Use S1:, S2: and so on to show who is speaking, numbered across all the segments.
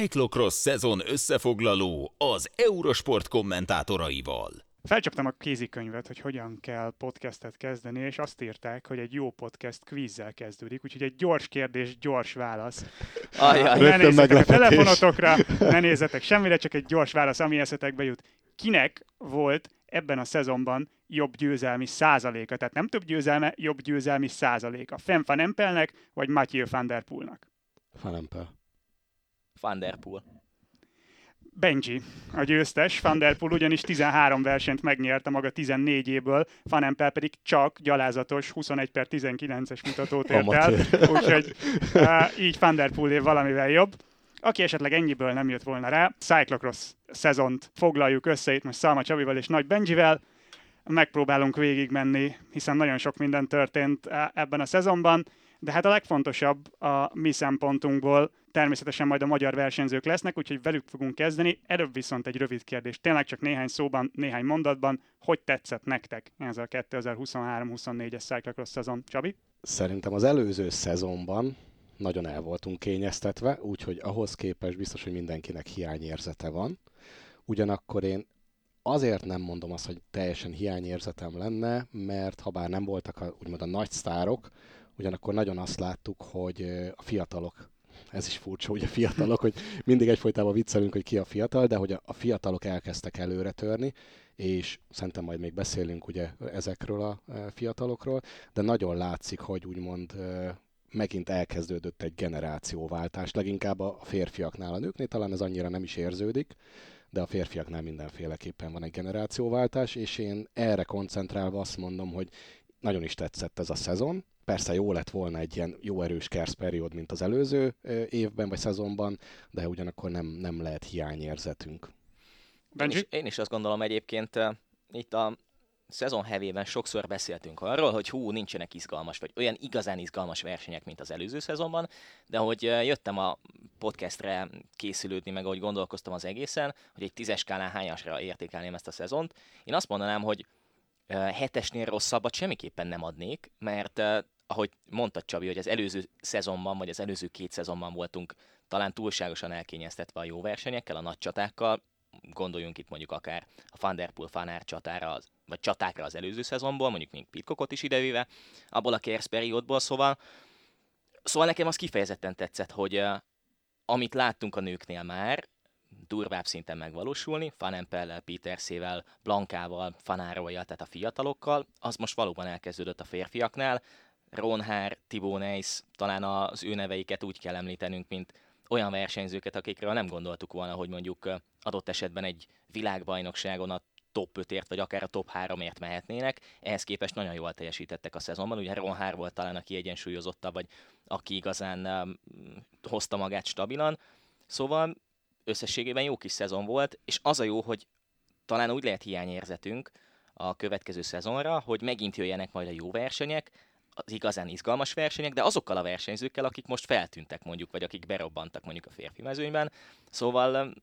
S1: Cyclocross szezon összefoglaló az Eurosport kommentátoraival.
S2: Felcsaptam a kézikönyvet, hogy hogyan kell podcastet kezdeni, és azt írták, hogy egy jó podcast kvízzel kezdődik, úgyhogy egy gyors kérdés, gyors válasz.
S3: Ajaj.
S2: ne nézzetek a telefonotokra, ne nézzetek semmire, csak egy gyors válasz, ami eszetekbe jut. Kinek volt ebben a szezonban jobb győzelmi százaléka? Tehát nem több győzelme, jobb győzelmi százaléka. Fem van Empelnek, vagy Mathieu van der Poelnak?
S4: Van Empel.
S3: Van der Poel.
S2: Benji a győztes, Van der Poel ugyanis 13 versenyt megnyerte maga 14-éből, Van Empel pedig csak gyalázatos 21 per 19-es mutatót ért el, úgyhogy uh, így Van der Poel valamivel jobb. Aki esetleg ennyiből nem jött volna rá, Cyclocross szezont foglaljuk össze itt most Szalma Csabival és Nagy Benjivel, megpróbálunk végigmenni, hiszen nagyon sok minden történt ebben a szezonban, de hát a legfontosabb a mi szempontunkból természetesen majd a magyar versenyzők lesznek, úgyhogy velük fogunk kezdeni. Előbb viszont egy rövid kérdés, tényleg csak néhány szóban, néhány mondatban, hogy tetszett nektek ez a 2023-24-es Cyclocross szezon, Csabi?
S4: Szerintem az előző szezonban nagyon el voltunk kényeztetve, úgyhogy ahhoz képest biztos, hogy mindenkinek hiányérzete van. Ugyanakkor én azért nem mondom azt, hogy teljesen hiányérzetem lenne, mert ha bár nem voltak a, úgymond a nagy sztárok, ugyanakkor nagyon azt láttuk, hogy a fiatalok, ez is furcsa, ugye fiatalok, hogy mindig egyfolytában viccelünk, hogy ki a fiatal, de hogy a, a fiatalok elkezdtek előre törni, és szerintem majd még beszélünk ugye ezekről a fiatalokról, de nagyon látszik, hogy úgymond megint elkezdődött egy generációváltás, leginkább a férfiaknál, a nőknél talán ez annyira nem is érződik, de a férfiaknál mindenféleképpen van egy generációváltás, és én erre koncentrálva azt mondom, hogy nagyon is tetszett ez a szezon. Persze jó lett volna egy ilyen jó erős kerszperiód, mint az előző évben vagy szezonban, de ugyanakkor nem, nem lehet hiányérzetünk.
S3: Én
S2: Benji?
S3: is, én is azt gondolom egyébként, itt a szezon hevében sokszor beszéltünk arról, hogy hú, nincsenek izgalmas, vagy olyan igazán izgalmas versenyek, mint az előző szezonban, de hogy jöttem a podcastre készülődni, meg ahogy gondolkoztam az egészen, hogy egy tízes skálán hányasra értékelném ezt a szezont, én azt mondanám, hogy hetesnél rosszabbat semmiképpen nem adnék, mert ahogy mondtad Csabi, hogy az előző szezonban, vagy az előző két szezonban voltunk talán túlságosan elkényeztetve a jó versenyekkel, a nagy csatákkal, gondoljunk itt mondjuk akár a Van Der Poel Fanár csatára, az, vagy csatákra az előző szezonból, mondjuk még Pitcockot is idevéve, abból a Kers periódból, szóval, szóval nekem az kifejezetten tetszett, hogy uh, amit láttunk a nőknél már, durvább szinten megvalósulni, Van Empellel, Peterszével, Blankával, Fanároljal, tehát a fiatalokkal, az most valóban elkezdődött a férfiaknál. Ronhár, Tibó Neis, talán az ő neveiket úgy kell említenünk, mint olyan versenyzőket, akikről nem gondoltuk volna, hogy mondjuk adott esetben egy világbajnokságon a top 5-ért, vagy akár a top 3-ért mehetnének. Ehhez képest nagyon jól teljesítettek a szezonban. Ugye Ron Hár volt talán a kiegyensúlyozottabb, vagy aki igazán um, hozta magát stabilan. Szóval összességében jó kis szezon volt, és az a jó, hogy talán úgy lehet hiányérzetünk a következő szezonra, hogy megint jöjjenek majd a jó versenyek, az igazán izgalmas versenyek, de azokkal a versenyzőkkel, akik most feltűntek mondjuk, vagy akik berobbantak mondjuk a férfi mezőnyben. Szóval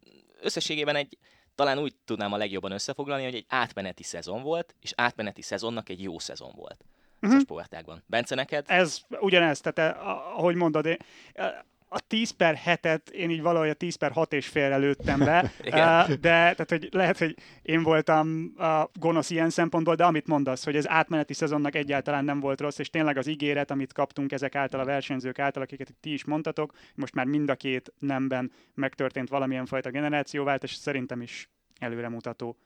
S3: összességében egy, talán úgy tudnám a legjobban összefoglalni, hogy egy átmeneti szezon volt, és átmeneti szezonnak egy jó szezon volt. Ez a sportágban. Bence, neked?
S2: Ez ugyanez, tehát eh, ahogy mondod, én, eh, a 10 per 7-et én így valahogy a 10 per 6 és félre lőttem be, de tehát, hogy lehet, hogy én voltam a gonosz ilyen szempontból, de amit mondasz, hogy az átmeneti szezonnak egyáltalán nem volt rossz, és tényleg az ígéret, amit kaptunk ezek által a versenyzők által, akiket ti is mondtatok, most már mind a két nemben megtörtént valamilyen fajta generációváltás, és szerintem is előremutató.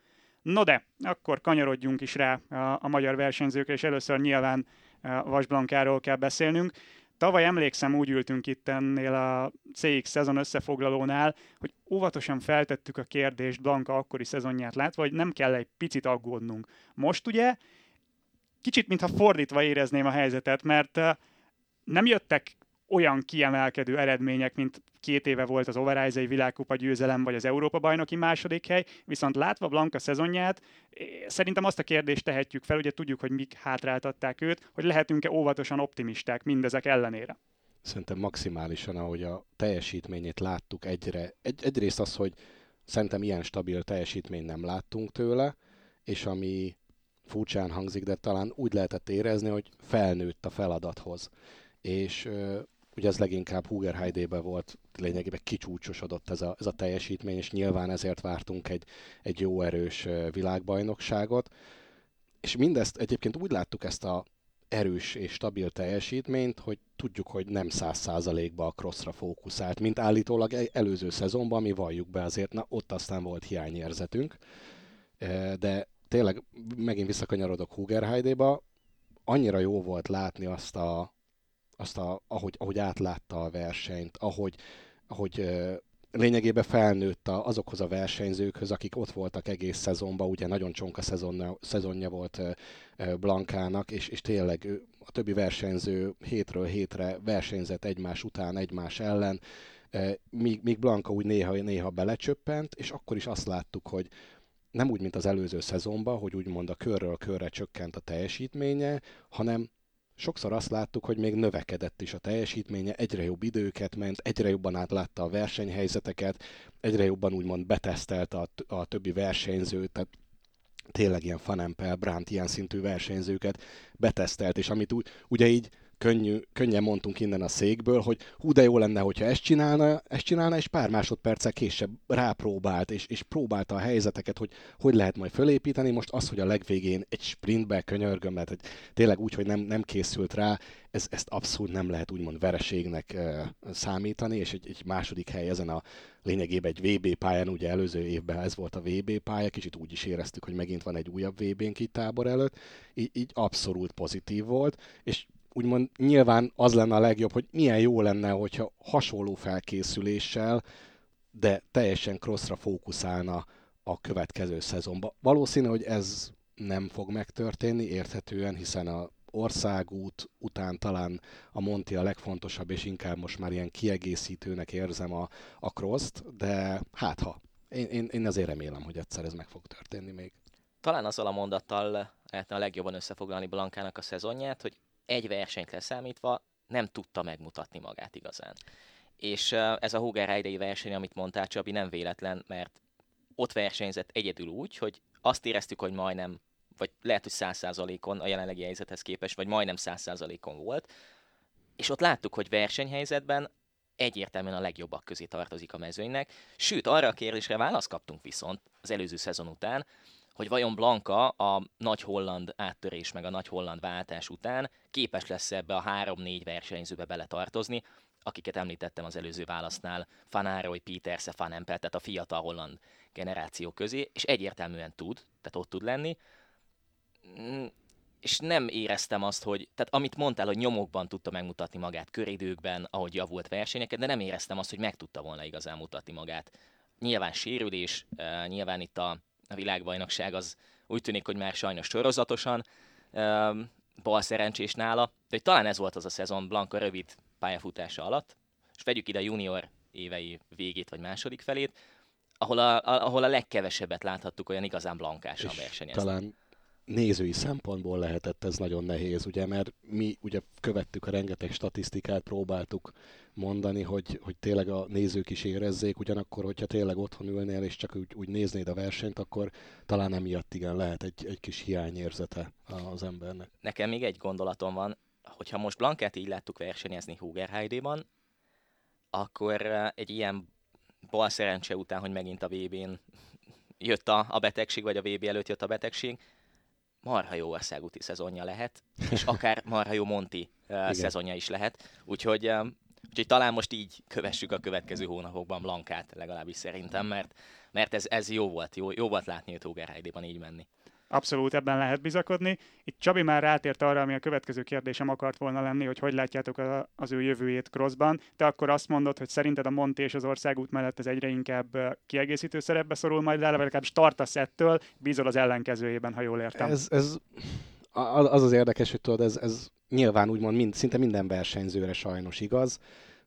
S2: No de, akkor kanyarodjunk is rá a, a magyar versenyzőkre, és először nyilván Vasblankáról kell beszélnünk. Tavaly emlékszem, úgy ültünk itt ennél a CX szezon összefoglalónál, hogy óvatosan feltettük a kérdést Blanka akkori szezonját látva, hogy nem kell egy picit aggódnunk. Most ugye kicsit, mintha fordítva érezném a helyzetet, mert eh, nem jöttek olyan kiemelkedő eredmények, mint két éve volt az Overijzei világkupa győzelem, vagy az Európa bajnoki második hely, viszont látva Blanka szezonját, szerintem azt a kérdést tehetjük fel, ugye tudjuk, hogy mik hátráltatták őt, hogy lehetünk-e óvatosan optimisták mindezek ellenére.
S4: Szerintem maximálisan, ahogy a teljesítményét láttuk egyre. Egy, egyrészt az, hogy szerintem ilyen stabil teljesítményt nem láttunk tőle, és ami furcsán hangzik, de talán úgy lehetett érezni, hogy felnőtt a feladathoz. És ugye ez leginkább Hugerheide-be volt, lényegében kicsúcsosodott ez a, ez a teljesítmény, és nyilván ezért vártunk egy, egy jó erős világbajnokságot. És mindezt egyébként úgy láttuk ezt a erős és stabil teljesítményt, hogy tudjuk, hogy nem száz százalékba a crossra fókuszált, mint állítólag előző szezonban, ami valljuk be azért, na ott aztán volt hiányérzetünk. De tényleg megint visszakanyarodok Hugerheide-ba, annyira jó volt látni azt a, azt a, ahogy, ahogy átlátta a versenyt, ahogy, ahogy lényegében felnőtt azokhoz a versenyzőkhöz, akik ott voltak egész szezonban, ugye nagyon csonka szezonja, szezonja volt Blankának, és, és tényleg a többi versenyző hétről hétre versenyzett egymás után, egymás ellen, míg, míg Blanka úgy néha-néha belecsöppent, és akkor is azt láttuk, hogy nem úgy, mint az előző szezonban, hogy úgymond a körről körre csökkent a teljesítménye, hanem sokszor azt láttuk, hogy még növekedett is a teljesítménye, egyre jobb időket ment, egyre jobban átlátta a versenyhelyzeteket, egyre jobban úgymond betesztelte a, a többi versenyzőt, tehát tényleg ilyen Fanempel, Brandt ilyen szintű versenyzőket betesztelt, és amit úgy, ugye így könnyű, könnyen mondtunk innen a székből, hogy hú, de jó lenne, hogyha ezt csinálna, ezt csinálna, és pár másodperccel később rápróbált, és, és próbálta a helyzeteket, hogy hogy lehet majd fölépíteni. Most az, hogy a legvégén egy sprintbe könyörgöm, mert hogy tényleg úgy, hogy nem, nem készült rá, ez, ezt abszolút nem lehet úgymond vereségnek uh, számítani, és egy, egy második hely ezen a lényegében egy VB pályán, ugye előző évben ez volt a VB pálya, kicsit úgy is éreztük, hogy megint van egy újabb VB-nk itt tábor előtt, így, így abszolút pozitív volt, és úgymond nyilván az lenne a legjobb, hogy milyen jó lenne, hogyha hasonló felkészüléssel, de teljesen crossra fókuszálna a következő szezonba. Valószínű, hogy ez nem fog megtörténni érthetően, hiszen a országút után talán a Monti a legfontosabb, és inkább most már ilyen kiegészítőnek érzem a, a cross de hát ha. Én, én, én azért remélem, hogy egyszer ez meg fog történni még.
S3: Talán azzal a mondattal lehetne a legjobban összefoglalni Blankának a szezonját, hogy egy versenyt leszámítva nem tudta megmutatni magát igazán. És ez a Hoger Heidei verseny, amit mondtál Csabi, nem véletlen, mert ott versenyzett egyedül úgy, hogy azt éreztük, hogy majdnem, vagy lehet, hogy száz százalékon a jelenlegi helyzethez képest, vagy majdnem száz százalékon volt, és ott láttuk, hogy versenyhelyzetben egyértelműen a legjobbak közé tartozik a mezőnynek, sőt, arra a kérdésre választ kaptunk viszont az előző szezon után, hogy vajon Blanka a nagy holland áttörés meg a nagy holland váltás után képes lesz ebbe a három-négy versenyzőbe beletartozni, akiket említettem az előző válasznál, Fanároy, Peterse, Van Empel, tehát a fiatal holland generáció közé, és egyértelműen tud, tehát ott tud lenni, mm, és nem éreztem azt, hogy, tehát amit mondtál, hogy nyomokban tudta megmutatni magát, köridőkben, ahogy javult versenyeket, de nem éreztem azt, hogy meg tudta volna igazán mutatni magát. Nyilván sérülés, eh, nyilván itt a a világbajnokság az úgy tűnik, hogy már sajnos sorozatosan bal szerencsés nála, de hogy talán ez volt az a szezon Blanka rövid pályafutása alatt, és vegyük ide a junior évei végét vagy második felét, ahol a, a, ahol a legkevesebbet láthattuk olyan igazán blankásan versenyezni.
S4: Talán nézői szempontból lehetett ez nagyon nehéz, ugye, mert mi ugye követtük a rengeteg statisztikát, próbáltuk mondani, hogy, hogy tényleg a nézők is érezzék, ugyanakkor, hogyha tényleg otthon ülnél és csak úgy, úgy néznéd a versenyt, akkor talán emiatt igen lehet egy, egy kis hiányérzete az embernek.
S3: Nekem még egy gondolatom van, hogyha most Blankát így láttuk versenyezni Hugerheide-ban, akkor eh, egy ilyen bal szerencse után, hogy megint a VB-n jött a, a betegség, vagy a VB előtt jött a betegség, marha jó országúti szezonja lehet, és akár marha jó Monti uh, szezonja is lehet. Úgyhogy, uh, úgyhogy talán most így kövessük a következő hónapokban Blankát, legalábbis szerintem, mert, mert ez, ez jó volt, jó, jó volt látni őt Ógerheide-ban így menni.
S2: Abszolút ebben lehet bizakodni. Itt Csabi már rátért arra, ami a következő kérdésem akart volna lenni, hogy hogy látjátok a, az ő jövőjét crossban. Te akkor azt mondod, hogy szerinted a Monti és az országút mellett ez egyre inkább kiegészítő szerepbe szorul majd, de legalábbis tartasz ettől, bízol az ellenkezőjében, ha jól értem.
S4: Ez, ez az az érdekes, hogy tudod, ez, ez nyilván úgymond mind, szinte minden versenyzőre sajnos igaz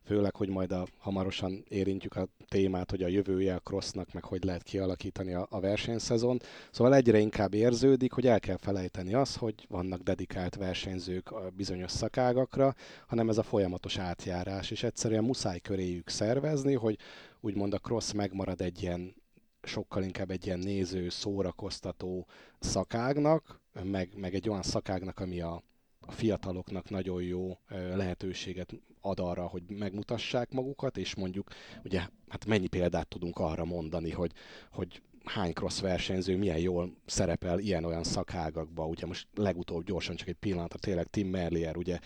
S4: főleg, hogy majd a, hamarosan érintjük a témát, hogy a jövője a crossnak, meg hogy lehet kialakítani a, a versenyszezont. Szóval egyre inkább érződik, hogy el kell felejteni azt, hogy vannak dedikált versenyzők a bizonyos szakágakra, hanem ez a folyamatos átjárás, és egyszerűen muszáj köréjük szervezni, hogy úgymond a cross megmarad egy ilyen sokkal inkább egy ilyen néző, szórakoztató szakágnak, meg, meg egy olyan szakágnak, ami a a fiataloknak nagyon jó lehetőséget ad arra, hogy megmutassák magukat, és mondjuk, ugye, hát mennyi példát tudunk arra mondani, hogy, hogy hány cross versenyző milyen jól szerepel ilyen-olyan szakágakba. Ugye most legutóbb gyorsan csak egy pillanatra, tényleg Tim Merlier, ugye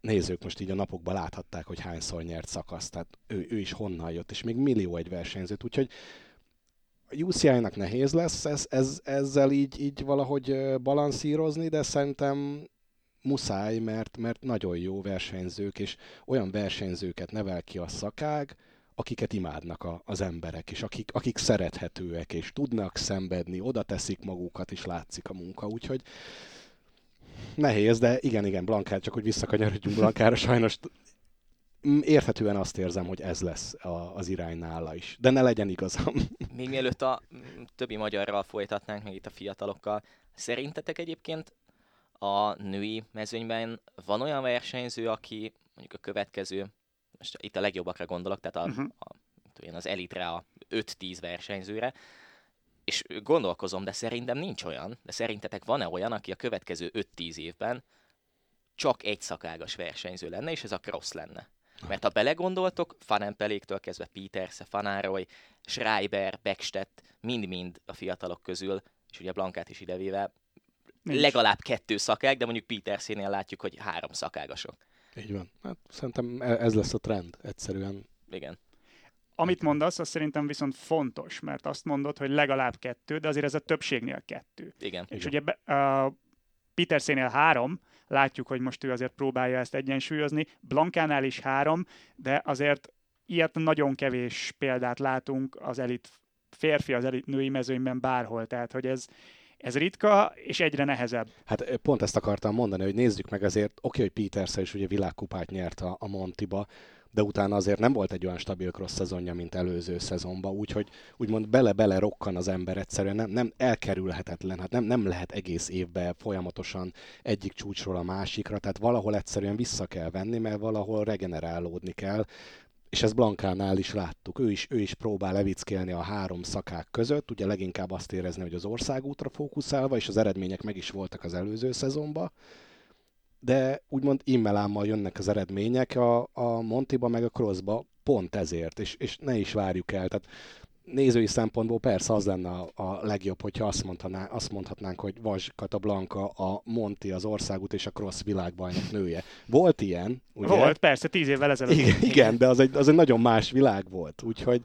S4: nézők most így a napokban láthatták, hogy hányszor nyert szakaszt, tehát ő, ő is honnan jött, és még millió egy versenyzőt, úgyhogy a UCI-nak nehéz lesz ez, ez, ezzel így, így valahogy balanszírozni, de szerintem muszáj, mert, mert nagyon jó versenyzők, és olyan versenyzőket nevel ki a szakág, akiket imádnak a, az emberek, és akik, akik szerethetőek, és tudnak szenvedni, oda teszik magukat, és látszik a munka, úgyhogy nehéz, de igen, igen, Blankár, csak hogy visszakanyarodjunk Blankára, sajnos érthetően azt érzem, hogy ez lesz a, az irány nála is. De ne legyen igazam.
S3: Még mielőtt a többi magyarral folytatnánk, meg itt a fiatalokkal, szerintetek egyébként a női mezőnyben van olyan versenyző, aki mondjuk a következő, most itt a legjobbakra gondolok, tehát a, uh-huh. a, a, az elitre, a 5-10 versenyzőre, és gondolkozom, de szerintem nincs olyan, de szerintetek van-e olyan, aki a következő 5-10 évben csak egy szakágas versenyző lenne, és ez a cross lenne? Mert ha belegondoltok, Fanenpeléktől kezdve Peters, Fanároly, Schreiber, Beckstedt, mind-mind a fiatalok közül, és ugye Blankát is idevéve, Nincs. legalább kettő szakág, de mondjuk Petersénél látjuk, hogy három szakágasok.
S4: Így van. Hát szerintem e- ez lesz a trend egyszerűen.
S3: Igen.
S2: Amit mondasz, az szerintem viszont fontos, mert azt mondod, hogy legalább kettő, de azért ez a többségnél kettő.
S3: Igen.
S2: És
S3: Igen.
S2: ugye uh, Petersénél három, látjuk, hogy most ő azért próbálja ezt egyensúlyozni. Blankánál is három, de azért ilyet nagyon kevés példát látunk az elit férfi, az elit női mezőnyben bárhol. Tehát, hogy ez, ez ritka, és egyre nehezebb.
S4: Hát pont ezt akartam mondani, hogy nézzük meg azért, oké, hogy Peters is ugye világkupát nyert a, a Montiba, de utána azért nem volt egy olyan stabil cross szezonja, mint előző szezonban, úgyhogy úgymond bele-bele rokkan az ember egyszerűen, nem, nem elkerülhetetlen, hát nem, nem lehet egész évben folyamatosan egyik csúcsról a másikra, tehát valahol egyszerűen vissza kell venni, mert valahol regenerálódni kell, és ezt Blankánál is láttuk. Ő is, ő is próbál levickélni a három szakák között, ugye leginkább azt érezni, hogy az országútra fókuszálva, és az eredmények meg is voltak az előző szezonban, de úgymond immelámmal jönnek az eredmények a, a Montiba meg a Crossba pont ezért, és, és ne is várjuk el. Tehát nézői szempontból persze az lenne a, a legjobb, hogyha azt, mondhaná, azt mondhatnánk, hogy Vas Blanka a Monti, az országút és a Cross világbajnok nője. Volt ilyen, ugye?
S2: Volt, persze, tíz évvel ezelőtt.
S4: Igen, igen de az egy, az egy nagyon más világ volt, úgyhogy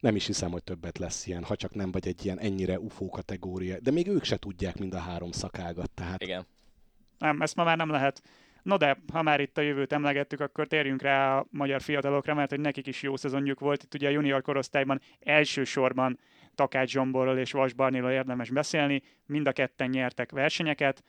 S4: nem is hiszem, hogy többet lesz ilyen, ha csak nem vagy egy ilyen ennyire UFO kategória. De még ők se tudják mind a három szakágat, tehát...
S3: Igen.
S2: Nem, ezt ma már nem lehet. No de, ha már itt a jövőt emlegettük, akkor térjünk rá a magyar fiatalokra, mert hogy nekik is jó szezonjuk volt. Itt ugye a junior korosztályban elsősorban Takács Zsomborról és Vas Barniról érdemes beszélni. Mind a ketten nyertek versenyeket,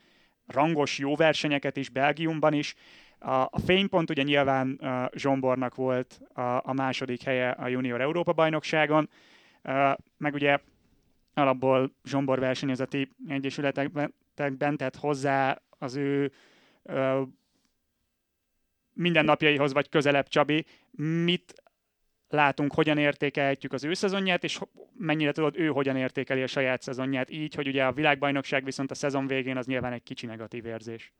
S2: rangos jó versenyeket is Belgiumban is. A, a fénypont ugye nyilván uh, Zsombornak volt a, a második helye a junior Európa bajnokságon, uh, meg ugye alapból Zsombor versenyezeti egyesületekben, tehát hozzá az ő ö, mindennapjaihoz vagy közelebb Csabi, mit látunk, hogyan értékelhetjük az ő szezonját, és mennyire tudod, ő hogyan értékeli a saját szezonját, így, hogy ugye a világbajnokság viszont a szezon végén az nyilván egy kicsi negatív érzés.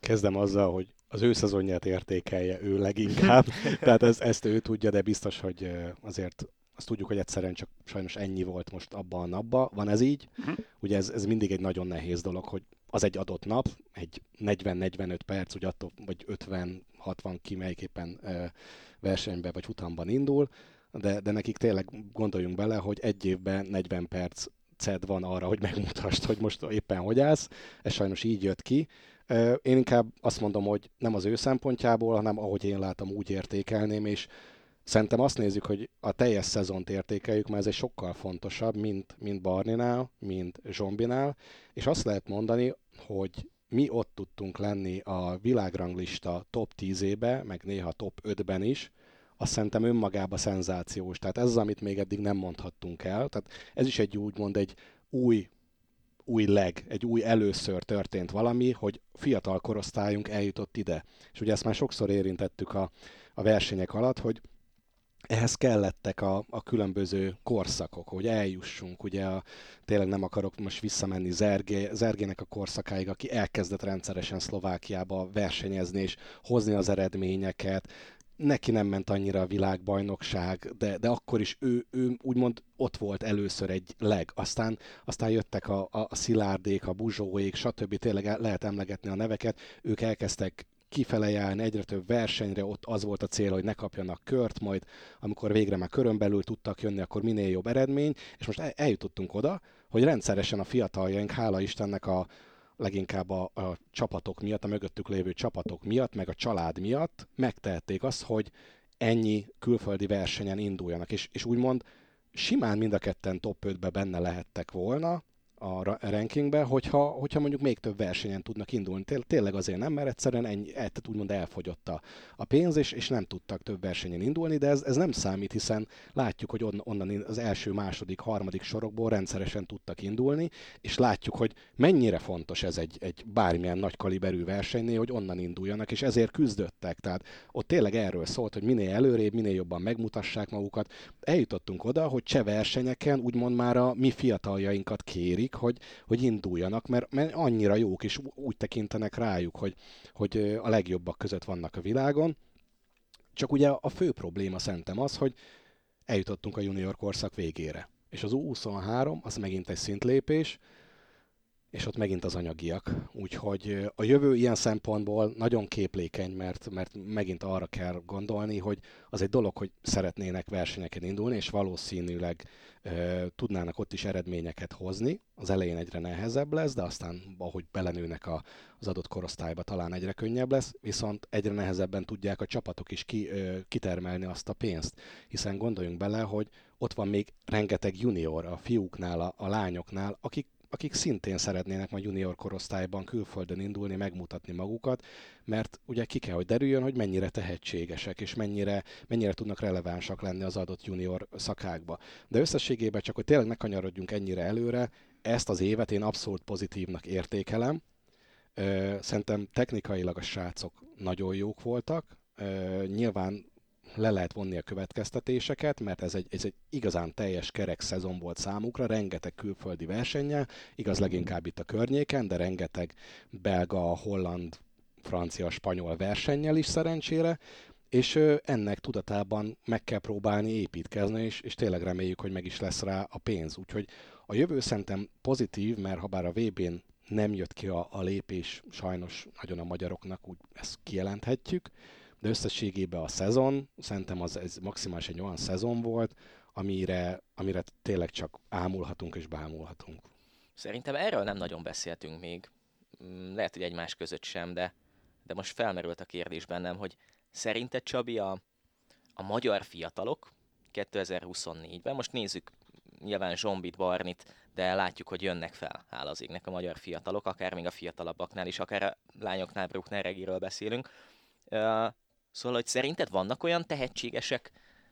S4: Kezdem azzal, hogy az ő szezonját értékelje ő leginkább, tehát ez, ezt ő tudja, de biztos, hogy azért azt tudjuk, hogy egyszerűen csak sajnos ennyi volt most abban a napban. Van ez így? Uh-huh. Ugye ez, ez mindig egy nagyon nehéz dolog, hogy az egy adott nap, egy 40-45 perc, ugye attól, vagy 50-60 ki melyiképpen versenybe vagy futamban indul, de, de nekik tényleg gondoljunk bele, hogy egy évben 40 perc ced van arra, hogy megmutasd, hogy most éppen hogy állsz. Ez sajnos így jött ki. Én inkább azt mondom, hogy nem az ő szempontjából, hanem ahogy én látom, úgy értékelném, és Szerintem azt nézzük, hogy a teljes szezont értékeljük, mert ez egy sokkal fontosabb, mint, mint Barninál, mint Zsombinál, és azt lehet mondani, hogy mi ott tudtunk lenni a világranglista top 10-ébe, meg néha top 5-ben is, azt szerintem önmagában szenzációs. Tehát ez az, amit még eddig nem mondhattunk el. Tehát ez is egy úgymond egy új új leg, egy új először történt valami, hogy fiatal korosztályunk eljutott ide. És ugye ezt már sokszor érintettük a, a versenyek alatt, hogy ehhez kellettek a, a különböző korszakok, hogy eljussunk. Ugye a, tényleg nem akarok most visszamenni Zergé, Zergének a korszakáig, aki elkezdett rendszeresen Szlovákiába versenyezni és hozni az eredményeket. Neki nem ment annyira a világbajnokság, de, de akkor is ő, ő úgymond ott volt először egy leg. Aztán, aztán jöttek a, a, a Szilárdék, a Buzsóék, stb. Tényleg lehet emlegetni a neveket. Ők elkezdtek kifele járni, egyre több versenyre, ott az volt a cél, hogy ne kapjanak kört, majd amikor végre már körön belül tudtak jönni, akkor minél jobb eredmény, és most eljutottunk oda, hogy rendszeresen a fiataljaink, hála Istennek a, leginkább a, a csapatok miatt, a mögöttük lévő csapatok miatt, meg a család miatt megtehették azt, hogy ennyi külföldi versenyen induljanak, és, és úgymond simán mind a ketten top 5-be benne lehettek volna, a rankingbe, hogyha, hogyha mondjuk még több versenyen tudnak indulni. Tényleg azért nem, mert egyszerűen ennyi, tehát úgymond elfogyott a, a pénz, és, és nem tudtak több versenyen indulni, de ez, ez nem számít, hiszen látjuk, hogy on, onnan az első, második, harmadik sorokból rendszeresen tudtak indulni, és látjuk, hogy mennyire fontos ez egy, egy bármilyen nagy kaliberű versenynél, hogy onnan induljanak, és ezért küzdöttek. Tehát ott tényleg erről szólt, hogy minél előrébb, minél jobban megmutassák magukat. Eljutottunk oda, hogy cseh versenyeken úgymond már a mi fiataljainkat kérik, nekik, hogy, hogy induljanak, mert, mert annyira jók, és úgy tekintenek rájuk, hogy, hogy a legjobbak között vannak a világon. Csak ugye a fő probléma szerintem az, hogy eljutottunk a junior korszak végére. És az U23 az megint egy szintlépés, és ott megint az anyagiak. Úgyhogy a jövő ilyen szempontból nagyon képlékeny, mert, mert megint arra kell gondolni, hogy az egy dolog, hogy szeretnének versenyeken indulni, és valószínűleg e, tudnának ott is eredményeket hozni. Az elején egyre nehezebb lesz, de aztán, ahogy belenőnek a, az adott korosztályba, talán egyre könnyebb lesz, viszont egyre nehezebben tudják a csapatok is ki, e, kitermelni azt a pénzt. Hiszen gondoljunk bele, hogy ott van még rengeteg junior a fiúknál, a, a lányoknál, akik akik szintén szeretnének majd junior korosztályban külföldön indulni, megmutatni magukat, mert ugye ki kell, hogy derüljön, hogy mennyire tehetségesek, és mennyire, mennyire tudnak relevánsak lenni az adott junior szakákba. De összességében csak, hogy tényleg ne kanyarodjunk ennyire előre, ezt az évet én abszolút pozitívnak értékelem. Szerintem technikailag a srácok nagyon jók voltak. Nyilván le lehet vonni a következtetéseket, mert ez egy, ez egy igazán teljes kerek szezon volt számukra, rengeteg külföldi versenye, igaz leginkább itt a környéken, de rengeteg belga, holland, francia, spanyol versennyel is szerencsére, és ennek tudatában meg kell próbálni építkezni, és, és tényleg reméljük, hogy meg is lesz rá a pénz. Úgyhogy a jövő szerintem pozitív, mert ha bár a VB-n nem jött ki a, a lépés, sajnos nagyon a magyaroknak, úgy ezt kijelenthetjük, de összességében a szezon, szerintem az ez maximális egy olyan szezon volt, amire, amire tényleg csak ámulhatunk és bámulhatunk.
S3: Szerintem erről nem nagyon beszéltünk még. Mm, lehet, hogy egymás között sem, de, de most felmerült a kérdés bennem, hogy szerinted Csabi a, a magyar fiatalok 2024-ben, most nézzük nyilván Zsombit, Barnit, de látjuk, hogy jönnek fel, hála az égnek a magyar fiatalok, akár még a fiatalabbaknál is, akár a lányoknál Bruckner Regiről beszélünk. Szóval, hogy szerinted vannak olyan tehetségesek,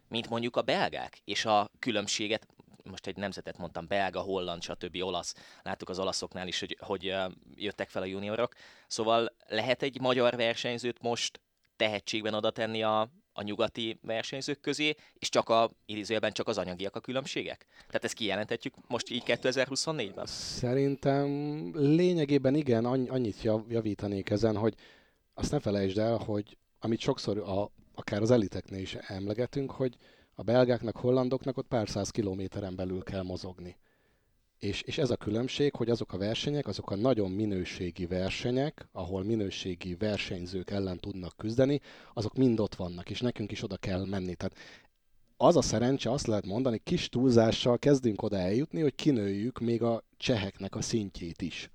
S3: mint mondjuk a belgák, és a különbséget, most egy nemzetet mondtam, belga, holland, stb. olasz, láttuk az olaszoknál is, hogy, hogy jöttek fel a juniorok. Szóval lehet egy magyar versenyzőt most tehetségben oda tenni a, a nyugati versenyzők közé, és csak a, idézőjelben csak az anyagiak a különbségek? Tehát ezt kijelenthetjük most így 2024-ben?
S4: Szerintem lényegében igen, annyit javítanék ezen, hogy azt ne felejtsd el, hogy amit sokszor a, akár az eliteknél is emlegetünk, hogy a belgáknak, hollandoknak ott pár száz kilométeren belül kell mozogni. És, és ez a különbség, hogy azok a versenyek, azok a nagyon minőségi versenyek, ahol minőségi versenyzők ellen tudnak küzdeni, azok mind ott vannak, és nekünk is oda kell menni. Tehát az a szerencse, azt lehet mondani, kis túlzással kezdünk oda eljutni, hogy kinőjük még a cseheknek a szintjét is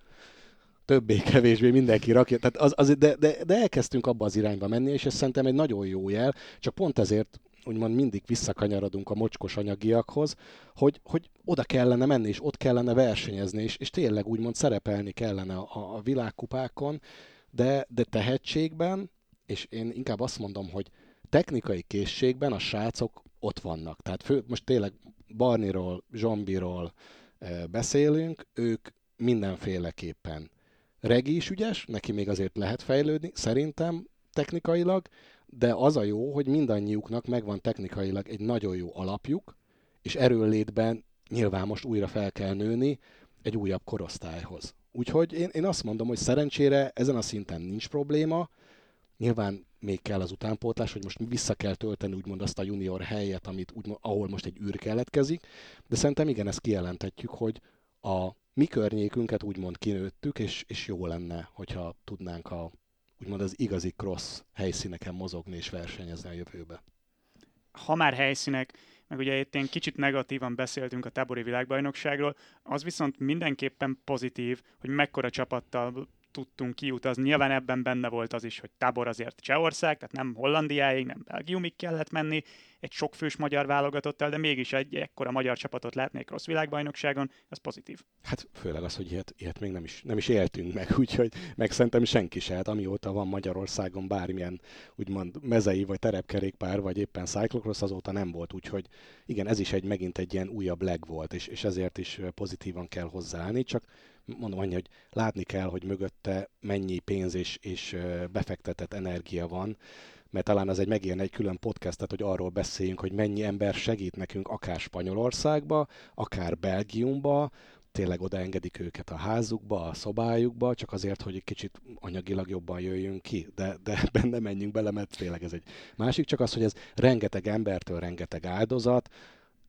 S4: többé-kevésbé mindenki rakja. Tehát az, az, de, de, de elkezdtünk abba az irányba menni, és ez szerintem egy nagyon jó jel, csak pont ezért úgymond mindig visszakanyarodunk a mocskos anyagiakhoz, hogy, hogy oda kellene menni, és ott kellene versenyezni, és, és tényleg úgymond szerepelni kellene a, a világkupákon, de, de tehetségben, és én inkább azt mondom, hogy technikai készségben a srácok ott vannak. Tehát fő, most tényleg Barniról, Zsombiról e, beszélünk, ők mindenféleképpen Regi is ügyes, neki még azért lehet fejlődni, szerintem technikailag, de az a jó, hogy mindannyiuknak megvan technikailag egy nagyon jó alapjuk, és erőnlétben nyilván most újra fel kell nőni egy újabb korosztályhoz. Úgyhogy én, én azt mondom, hogy szerencsére ezen a szinten nincs probléma, nyilván még kell az utánpótlás, hogy most vissza kell tölteni úgymond azt a junior helyet, amit úgymond, ahol most egy űr keletkezik, de szerintem igen, ezt kijelentetjük, hogy a mi környékünket úgymond kinőttük, és, és jó lenne, hogyha tudnánk a, úgymond az igazi cross helyszíneken mozogni és versenyezni a jövőbe.
S2: Ha már helyszínek, meg ugye itt én kicsit negatívan beszéltünk a tábori világbajnokságról, az viszont mindenképpen pozitív, hogy mekkora csapattal tudtunk kiutazni. Nyilván ebben benne volt az is, hogy tábor azért Csehország, tehát nem Hollandiáig, nem Belgiumig kellett menni, egy sokfős magyar válogatottal, de mégis egy ekkora magyar csapatot látnék rossz világbajnokságon, ez pozitív.
S4: Hát főleg az, hogy ilyet, ilyet még nem is, nem is éltünk meg, úgyhogy meg szerintem senki se, hát amióta van Magyarországon bármilyen úgymond mezei, vagy terepkerékpár, vagy éppen cyclocross, azóta nem volt, úgyhogy igen, ez is egy megint egy ilyen újabb leg volt, és, és ezért is pozitívan kell hozzáállni, csak mondom annyi, hogy látni kell, hogy mögötte mennyi pénz és, és befektetett energia van, mert talán az egy megérne egy külön podcastet, hogy arról beszéljünk, hogy mennyi ember segít nekünk akár Spanyolországba, akár Belgiumba, tényleg odaengedik őket a házukba, a szobájukba, csak azért, hogy egy kicsit anyagilag jobban jöjjünk ki, de, de benne menjünk bele, mert tényleg ez egy másik, csak az, hogy ez rengeteg embertől rengeteg áldozat,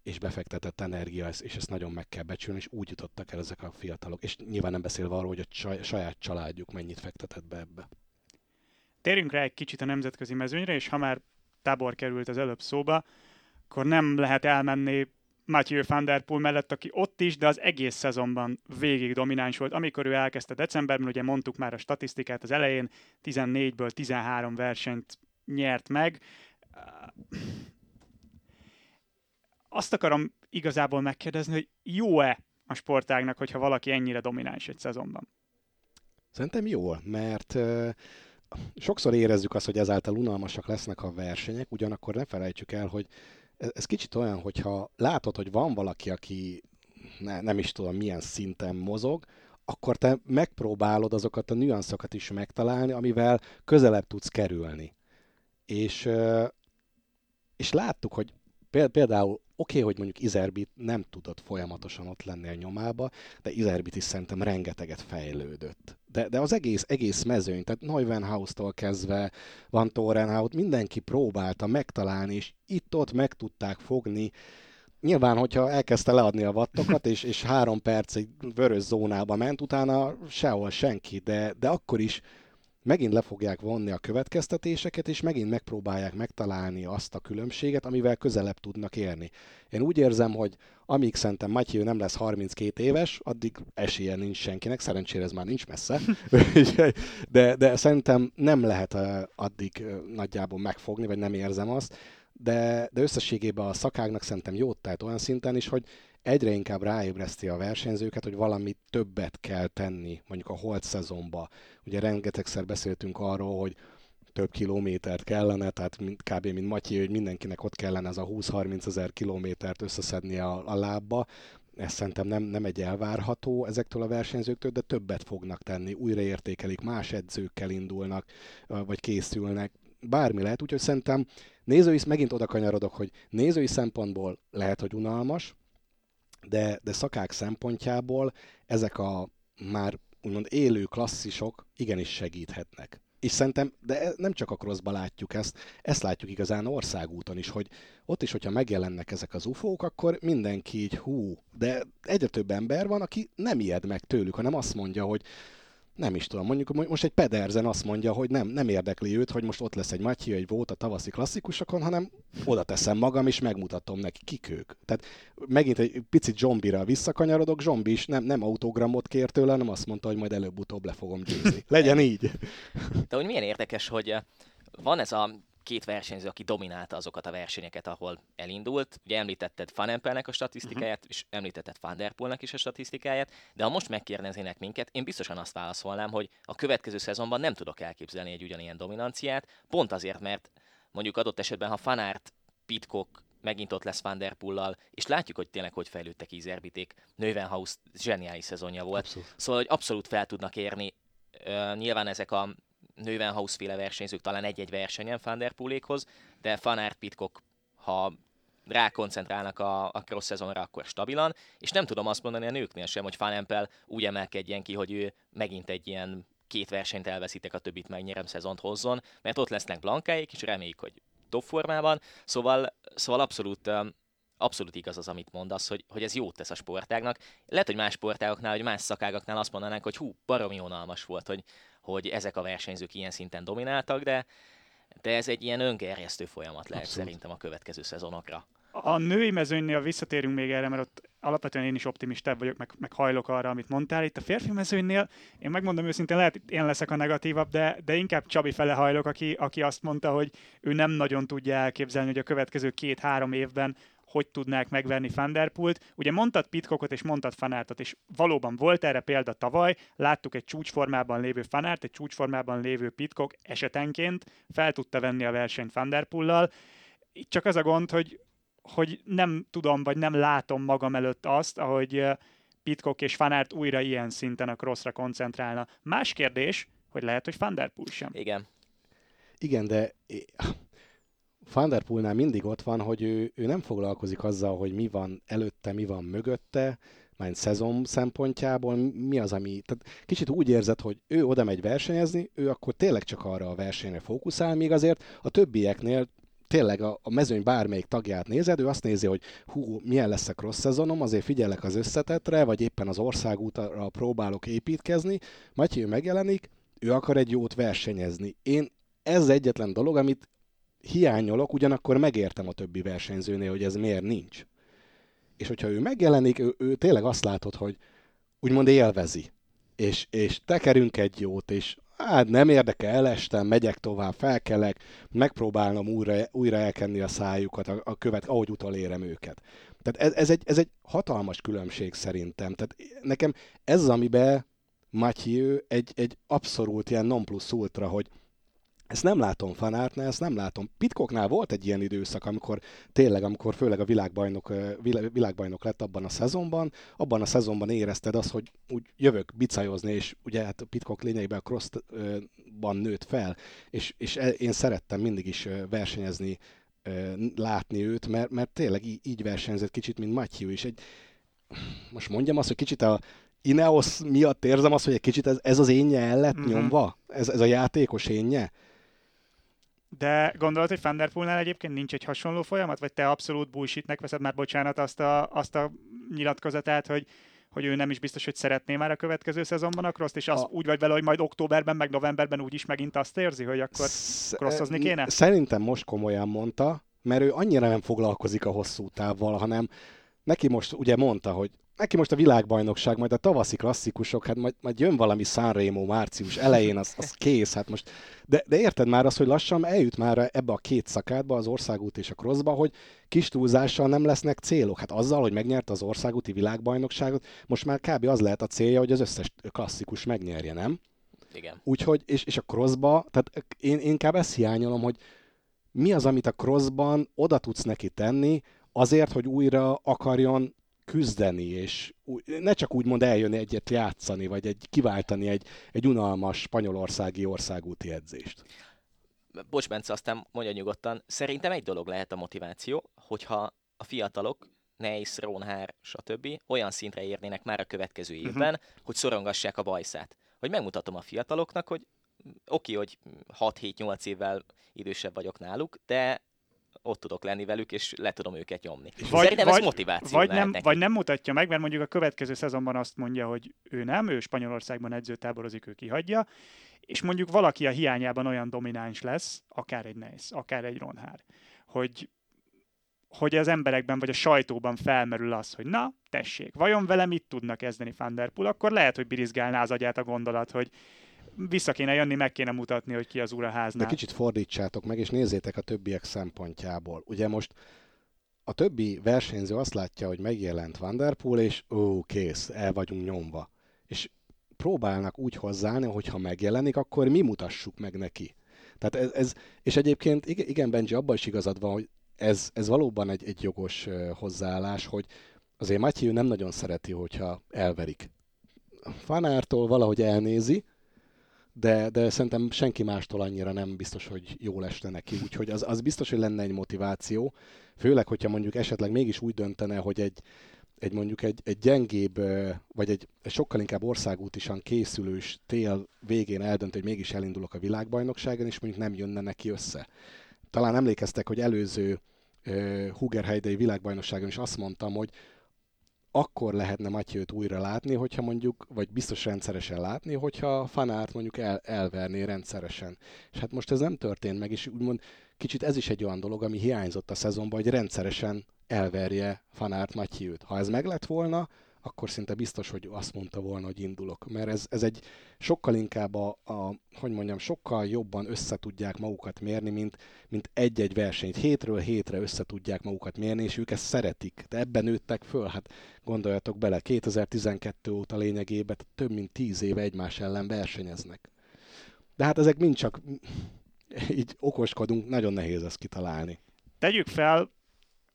S4: és befektetett energia, és ezt nagyon meg kell becsülni, és úgy jutottak el ezek a fiatalok. És nyilván nem beszélve arról, hogy a saját családjuk mennyit fektetett be ebbe.
S2: Térjünk rá egy kicsit a nemzetközi mezőnyre, és ha már tábor került az előbb szóba, akkor nem lehet elmenni Matthew van der Poel mellett, aki ott is, de az egész szezonban végig domináns volt. Amikor ő elkezdte decemberben, ugye mondtuk már a statisztikát az elején, 14-ből 13 versenyt nyert meg azt akarom igazából megkérdezni, hogy jó-e a sportágnak, hogyha valaki ennyire domináns egy szezonban?
S4: Szerintem jól, mert sokszor érezzük azt, hogy ezáltal unalmasak lesznek a versenyek, ugyanakkor ne felejtsük el, hogy ez, ez kicsit olyan, hogyha látod, hogy van valaki, aki ne, nem is tudom milyen szinten mozog, akkor te megpróbálod azokat a nüanszokat is megtalálni, amivel közelebb tudsz kerülni. És, és láttuk, hogy például oké, okay, hogy mondjuk Izerbit nem tudott folyamatosan ott lenni a nyomába, de Izerbit is szerintem rengeteget fejlődött. De, de az egész, egész mezőny, tehát Neuvenhaus-tól kezdve Van Torenhout, mindenki próbálta megtalálni, és itt-ott meg tudták fogni Nyilván, hogyha elkezdte leadni a vattokat, és, és három percig vörös zónába ment, utána sehol senki, de, de akkor is megint le fogják vonni a következtetéseket, és megint megpróbálják megtalálni azt a különbséget, amivel közelebb tudnak érni. Én úgy érzem, hogy amíg szerintem Matyi nem lesz 32 éves, addig esélye nincs senkinek, szerencsére ez már nincs messze, de, de szerintem nem lehet addig nagyjából megfogni, vagy nem érzem azt, de, de összességében a szakágnak szerintem jót tehet olyan szinten is, hogy egyre inkább ráébreszti a versenyzőket, hogy valami többet kell tenni, mondjuk a holt szezonba. Ugye rengetegszer beszéltünk arról, hogy több kilométert kellene, tehát mint, kb. mint Matyi, hogy mindenkinek ott kellene ez a 20-30 ezer kilométert összeszedni a, a lábba. Ez szerintem nem, nem egy elvárható ezektől a versenyzőktől, de többet fognak tenni, újraértékelik, más edzőkkel indulnak, vagy készülnek, bármi lehet, úgyhogy szerintem nézői, megint oda kanyarodok, hogy nézői szempontból lehet, hogy unalmas, de, de szakák szempontjából ezek a már úgymond élő klasszisok igenis segíthetnek. És szerintem, de nem csak a crossba látjuk ezt, ezt látjuk igazán országúton is, hogy ott is, hogyha megjelennek ezek az ufók, akkor mindenki így hú, de egyre több ember van, aki nem ijed meg tőlük, hanem azt mondja, hogy nem is tudom, mondjuk most egy Pedersen azt mondja, hogy nem, nem érdekli őt, hogy most ott lesz egy Matyi, egy volt a tavaszi klasszikusokon, hanem oda teszem magam, és megmutatom neki, kik ők. Tehát megint egy picit Zsombira visszakanyarodok, Zsombi is nem, nem autogramot kért tőle, hanem azt mondta, hogy majd előbb-utóbb le fogom győzni. Legyen így.
S3: De hogy milyen érdekes, hogy van ez a két versenyző, aki dominálta azokat a versenyeket, ahol elindult. Ugye említetted Fanempelnek a statisztikáját, uh-huh. és említetted Van Der Poelnek is a statisztikáját, de ha most megkérdeznének minket, én biztosan azt válaszolnám, hogy a következő szezonban nem tudok elképzelni egy ugyanilyen dominanciát, pont azért, mert mondjuk adott esetben, ha Fanart, Pitcock megint ott lesz Van Der Poel-lal, és látjuk, hogy tényleg hogy fejlődtek Izerbiték. Növenhaus zseniális szezonja volt. Abszolút. Szóval, hogy abszolút fel tudnak érni. Uh, nyilván ezek a Nővenhaus féle versenyzők talán egy-egy versenyen Van de Van Aert Pitcock, ha rákoncentrálnak a, a cross szezonra, akkor stabilan, és nem tudom azt mondani a nőknél sem, hogy Van Empel úgy emelkedjen ki, hogy ő megint egy ilyen két versenyt elveszítek, a többit megnyerem szezont hozzon, mert ott lesznek blankáik, és reméljük, hogy top formában, szóval, szóval abszolút abszolút igaz az, amit mondasz, hogy, hogy ez jót tesz a sportágnak. Lehet, hogy más sportágoknál, vagy más szakágaknál azt mondanánk, hogy hú, baromi unalmas volt, hogy, hogy ezek a versenyzők ilyen szinten domináltak, de, de ez egy ilyen öngerjesztő folyamat lehet Abszolút. szerintem a következő szezonokra.
S2: A női mezőnynél visszatérünk még erre, mert ott alapvetően én is optimistább vagyok, meg, meg hajlok arra, amit mondtál. Itt a férfi mezőnynél, én megmondom őszintén, lehet én leszek a negatívabb, de, de inkább Csabi fele hajlok, aki, aki azt mondta, hogy ő nem nagyon tudja elképzelni, hogy a következő két-három évben hogy tudnák megverni Fanderpult. Ugye mondtad Pitkokot és mondtad Fanártot, és valóban volt erre példa tavaly, láttuk egy csúcsformában lévő Fanárt, egy csúcsformában lévő Pitkok esetenként fel tudta venni a versenyt Fanderpullal. Itt csak az a gond, hogy, hogy nem tudom, vagy nem látom magam előtt azt, ahogy Pitkok és Fanárt újra ilyen szinten a crossra koncentrálna. Más kérdés, hogy lehet, hogy Fanderpool sem.
S3: Igen.
S4: Igen, de van mindig ott van, hogy ő, ő nem foglalkozik azzal, hogy mi van előtte, mi van mögötte, már szezon szempontjából, mi az, ami... Tehát kicsit úgy érzed, hogy ő oda megy versenyezni, ő akkor tényleg csak arra a versenyre fókuszál, míg azért a többieknél tényleg a, a mezőny bármelyik tagját nézed, ő azt nézi, hogy hú, milyen lesz a cross szezonom, azért figyelek az összetetre, vagy éppen az országútra próbálok építkezni, Matyi ő megjelenik, ő akar egy jót versenyezni. Én ez egyetlen dolog, amit hiányolok, ugyanakkor megértem a többi versenyzőnél, hogy ez miért nincs. És hogyha ő megjelenik, ő, ő tényleg azt látod, hogy úgymond élvezi. És, és tekerünk egy jót, és hát nem érdekel, elestem, megyek tovább, felkelek, megpróbálom újra, újra elkenni a szájukat, a, a követ, ahogy utolérem őket. Tehát ez, ez, egy, ez egy hatalmas különbség szerintem. Tehát nekem ez amiben Mathieu egy, egy abszolút ilyen non plus ultra, hogy ezt nem látom Fanártnál, ezt nem látom. Pitkoknál volt egy ilyen időszak, amikor tényleg, amikor főleg a világbajnok, világbajnok lett abban a szezonban, abban a szezonban érezted azt, hogy úgy jövök bicajozni, és ugye hát Pitkok lényegében a crossban nőtt fel, és, és e, én szerettem mindig is versenyezni, látni őt, mert, mert tényleg így, versenyzett kicsit, mint Matthew is. Egy, most mondjam azt, hogy kicsit a Ineos miatt érzem azt, hogy egy kicsit ez, ez az énje el lett mm-hmm. nyomva? Ez, ez a játékos énje?
S2: De gondolod, hogy Fanderpoolnál egyébként nincs egy hasonló folyamat, vagy te abszolút bullshitnek veszed már, bocsánat, azt a, azt a nyilatkozatát, hogy, hogy ő nem is biztos, hogy szeretné már a következő szezonban a cross és az a... úgy vagy vele, hogy majd októberben, meg novemberben úgyis megint azt érzi, hogy akkor crossozni kéne?
S4: Szerintem most komolyan mondta, mert ő annyira nem foglalkozik a hosszú távval, hanem neki most ugye mondta, hogy neki most a világbajnokság, majd a tavaszi klasszikusok, hát majd, majd jön valami Sanremo március elején, az, az kész, hát most, de, de érted már azt, hogy lassan eljut már ebbe a két szakádba, az országút és a crossba, hogy kis túlzással nem lesznek célok. Hát azzal, hogy megnyerte az országúti világbajnokságot, most már kb. az lehet a célja, hogy az összes klasszikus megnyerje, nem?
S3: Igen.
S4: Úgyhogy, és, és a crossba, tehát én, én inkább ezt hiányolom, hogy mi az, amit a crossban oda tudsz neki tenni, azért, hogy újra akarjon küzdeni, és ne csak úgymond eljönni egyet játszani, vagy egy kiváltani egy, egy unalmas spanyolországi országúti edzést.
S3: Bocs, Bence, aztán mondja nyugodtan, szerintem egy dolog lehet a motiváció, hogyha a fiatalok, Neis, Ronhár, stb. olyan szintre érnének már a következő mhm. évben, uh-huh. hogy szorongassák a bajszát. Hogy megmutatom a fiataloknak, hogy oké, hogy 6-7-8 évvel idősebb vagyok náluk, de ott tudok lenni velük, és le tudom őket nyomni. Vagy, Szerintem vagy, ez motiváció
S2: vagy nem, neki. vagy nem mutatja meg, mert mondjuk a következő szezonban azt mondja, hogy ő nem, ő Spanyolországban edzőtáborozik, ő kihagyja, és mondjuk valaki a hiányában olyan domináns lesz, akár egy Neis, akár egy Ronhár, hogy hogy az emberekben vagy a sajtóban felmerül az, hogy na, tessék, vajon vele mit tudnak kezdeni Van Der Poel, akkor lehet, hogy birizgálná az agyát a gondolat, hogy vissza kéne jönni, meg kéne mutatni, hogy ki az ura háznál.
S4: De kicsit fordítsátok meg, és nézzétek a többiek szempontjából. Ugye most a többi versenyző azt látja, hogy megjelent Vanderpool, és ó, kész, el vagyunk nyomva. És próbálnak úgy hozzáállni, hogy ha megjelenik, akkor mi mutassuk meg neki. Tehát ez, ez és egyébként igen Benji, abban is igazad van, hogy ez, ez valóban egy, egy jogos hozzáállás, hogy azért Matthew nem nagyon szereti, hogyha elverik. Fanártól valahogy elnézi, de, de szerintem senki mástól annyira nem biztos, hogy jól esne neki, úgyhogy az, az biztos, hogy lenne egy motiváció, főleg, hogyha mondjuk esetleg mégis úgy döntene, hogy egy, egy mondjuk egy, egy gyengébb, vagy egy, egy sokkal inkább országútisan készülős tél végén eldönt, hogy mégis elindulok a világbajnokságon, és mondjuk nem jönne neki össze. Talán emlékeztek, hogy előző Hugerheidei világbajnokságon is azt mondtam, hogy akkor lehetne Matyőt újra látni, hogyha mondjuk, vagy biztos rendszeresen látni, hogyha Fanárt mondjuk el, elverné rendszeresen. És hát most ez nem történt meg, és úgymond kicsit ez is egy olyan dolog, ami hiányzott a szezonban, hogy rendszeresen elverje Fanárt Matyőt. Ha ez meg lett volna, akkor szinte biztos, hogy azt mondta volna, hogy indulok. Mert ez, ez egy sokkal inkább a, a, hogy mondjam, sokkal jobban össze tudják magukat mérni, mint, mint egy-egy versenyt. Hétről hétre össze tudják magukat mérni, és ők ezt szeretik. De ebben nőttek föl, hát gondoljatok bele, 2012 óta lényegében több mint 10 éve egymás ellen versenyeznek. De hát ezek mind csak így okoskodunk, nagyon nehéz ezt kitalálni.
S2: Tegyük fel,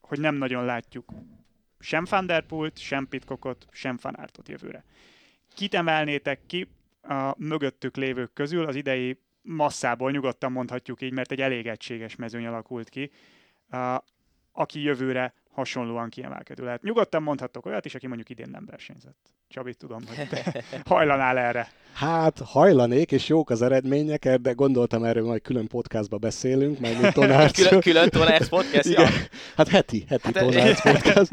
S2: hogy nem nagyon látjuk sem Van Der Pult, sem Pitcockot, sem Fanártot jövőre. Kit emelnétek ki a mögöttük lévők közül az idei masszából, nyugodtan mondhatjuk így, mert egy elég egységes mezőny alakult ki, aki jövőre hasonlóan kiemelkedő lehet. Nyugodtan mondhattok olyat is, aki mondjuk idén nem versenyzett. Csabi, tudom, hogy te hajlanál erre.
S4: Hát hajlanék, és jók az eredmények, de gondoltam erről majd külön podcastba beszélünk, majd mint
S3: Tonárc. külön, külön Tonárc podcast?
S4: Igen. Ja. Hát heti, heti hát, Tonárc podcast.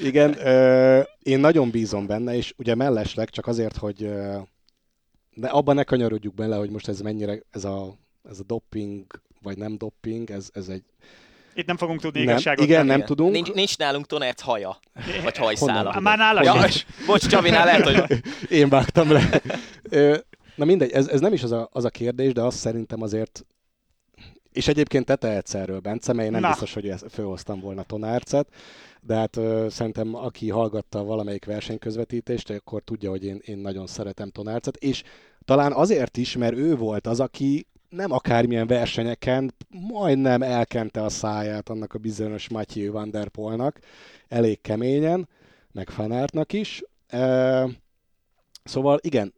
S4: Igen, ö, én nagyon bízom benne, és ugye mellesleg csak azért, hogy ö, de abban ne kanyarodjuk bele, hogy most ez mennyire, ez a, ez a doping, vagy nem doping, ez, ez egy
S2: itt nem fogunk tudni nem, igazságot
S4: Igen, tenni. nem tudunk.
S3: Nincs, nincs nálunk Tonert haja, vagy hajszála.
S2: Már nála ja,
S3: Bocs, Csavinál lehet, hogy...
S4: Én vágtam le. Na mindegy, ez, ez nem is az a, az a kérdés, de azt szerintem azért és egyébként te tehetsz erről, Bence, mert én nem Na. biztos, hogy főhoztam volna Tonárcet, de hát ö, szerintem aki hallgatta valamelyik versenyközvetítést, akkor tudja, hogy én, én nagyon szeretem Tonárcet, és talán azért is, mert ő volt az, aki nem akármilyen versenyeken majdnem elkente a száját annak a bizonyos Matthew Van Der Polnak, elég keményen, meg Fanártnak is. Szóval igen,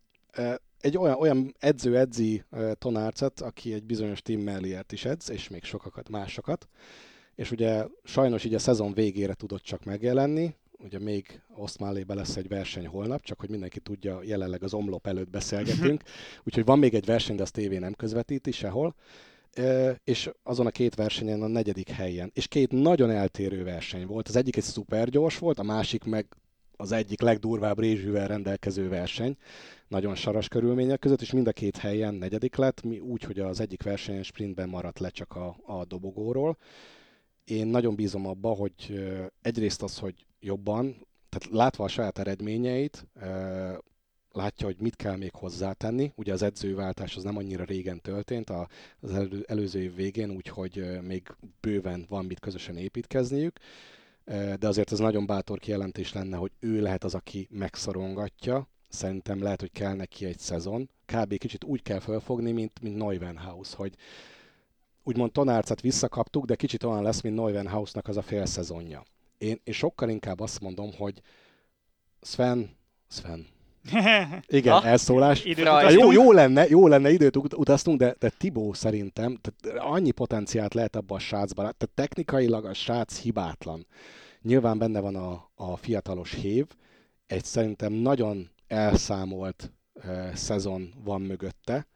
S4: egy olyan, olyan edző edzi e, Tonárcet, aki egy bizonyos Tim Melliert is edz, és még sokakat, másokat. És ugye sajnos így a szezon végére tudott csak megjelenni, ugye még Oszmálébe lesz egy verseny holnap, csak hogy mindenki tudja, jelenleg az omlop előtt beszélgetünk, úgyhogy van még egy verseny, de az tévé nem közvetíti sehol, és azon a két versenyen a negyedik helyen. És két nagyon eltérő verseny volt. Az egyik egy szuper gyors volt, a másik meg az egyik legdurvább rézsűvel rendelkező verseny, nagyon saras körülmények között, és mind a két helyen negyedik lett, mi úgy, hogy az egyik versenyen sprintben maradt le csak a, a dobogóról. Én nagyon bízom abba, hogy egyrészt az, hogy jobban, tehát látva a saját eredményeit, látja, hogy mit kell még hozzátenni. Ugye az edzőváltás az nem annyira régen történt, az előző év végén, úgyhogy még bőven van mit közösen építkezniük, de azért ez nagyon bátor kijelentés lenne, hogy ő lehet az, aki megszorongatja. Szerintem lehet, hogy kell neki egy szezon. Kb. kicsit úgy kell felfogni, mint, mint Neuvenhaus, hogy úgymond Tonárcát visszakaptuk, de kicsit olyan lesz, mint Neuvenhausnak az a fél szezonja. Én, én sokkal inkább azt mondom, hogy Sven, Sven, igen, ha? elszólás. Hát jó, jó, lenne, jó lenne, időt utaztunk, de, de Tibó szerintem tehát annyi potenciált lehet abban a srácban. Tehát technikailag a srác hibátlan. Nyilván benne van a, a fiatalos hév, egy szerintem nagyon elszámolt uh, szezon van mögötte,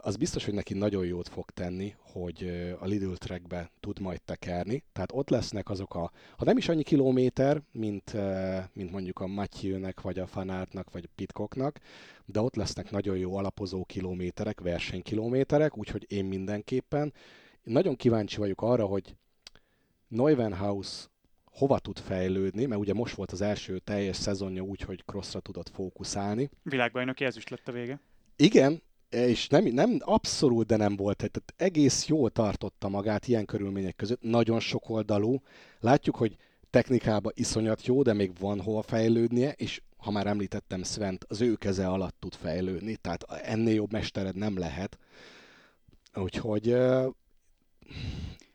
S4: az biztos, hogy neki nagyon jót fog tenni, hogy a Lidl trackbe tud majd tekerni. Tehát ott lesznek azok a, ha nem is annyi kilométer, mint, mint mondjuk a Matthew-nek, vagy a Fanártnak, vagy a Pitcocknak, de ott lesznek nagyon jó alapozó kilométerek, versenykilométerek, úgyhogy én mindenképpen én nagyon kíváncsi vagyok arra, hogy Neuvenhaus hova tud fejlődni, mert ugye most volt az első teljes szezonja úgy, hogy crossra tudott fókuszálni.
S2: Világbajnoki ezüst lett a vége.
S4: Igen, és nem, nem, abszolút, de nem volt. Tehát egész jól tartotta magát ilyen körülmények között, nagyon sok oldalú. Látjuk, hogy technikában iszonyat jó, de még van hova fejlődnie, és ha már említettem Svent, az ő keze alatt tud fejlődni, tehát ennél jobb mestered nem lehet. Úgyhogy uh,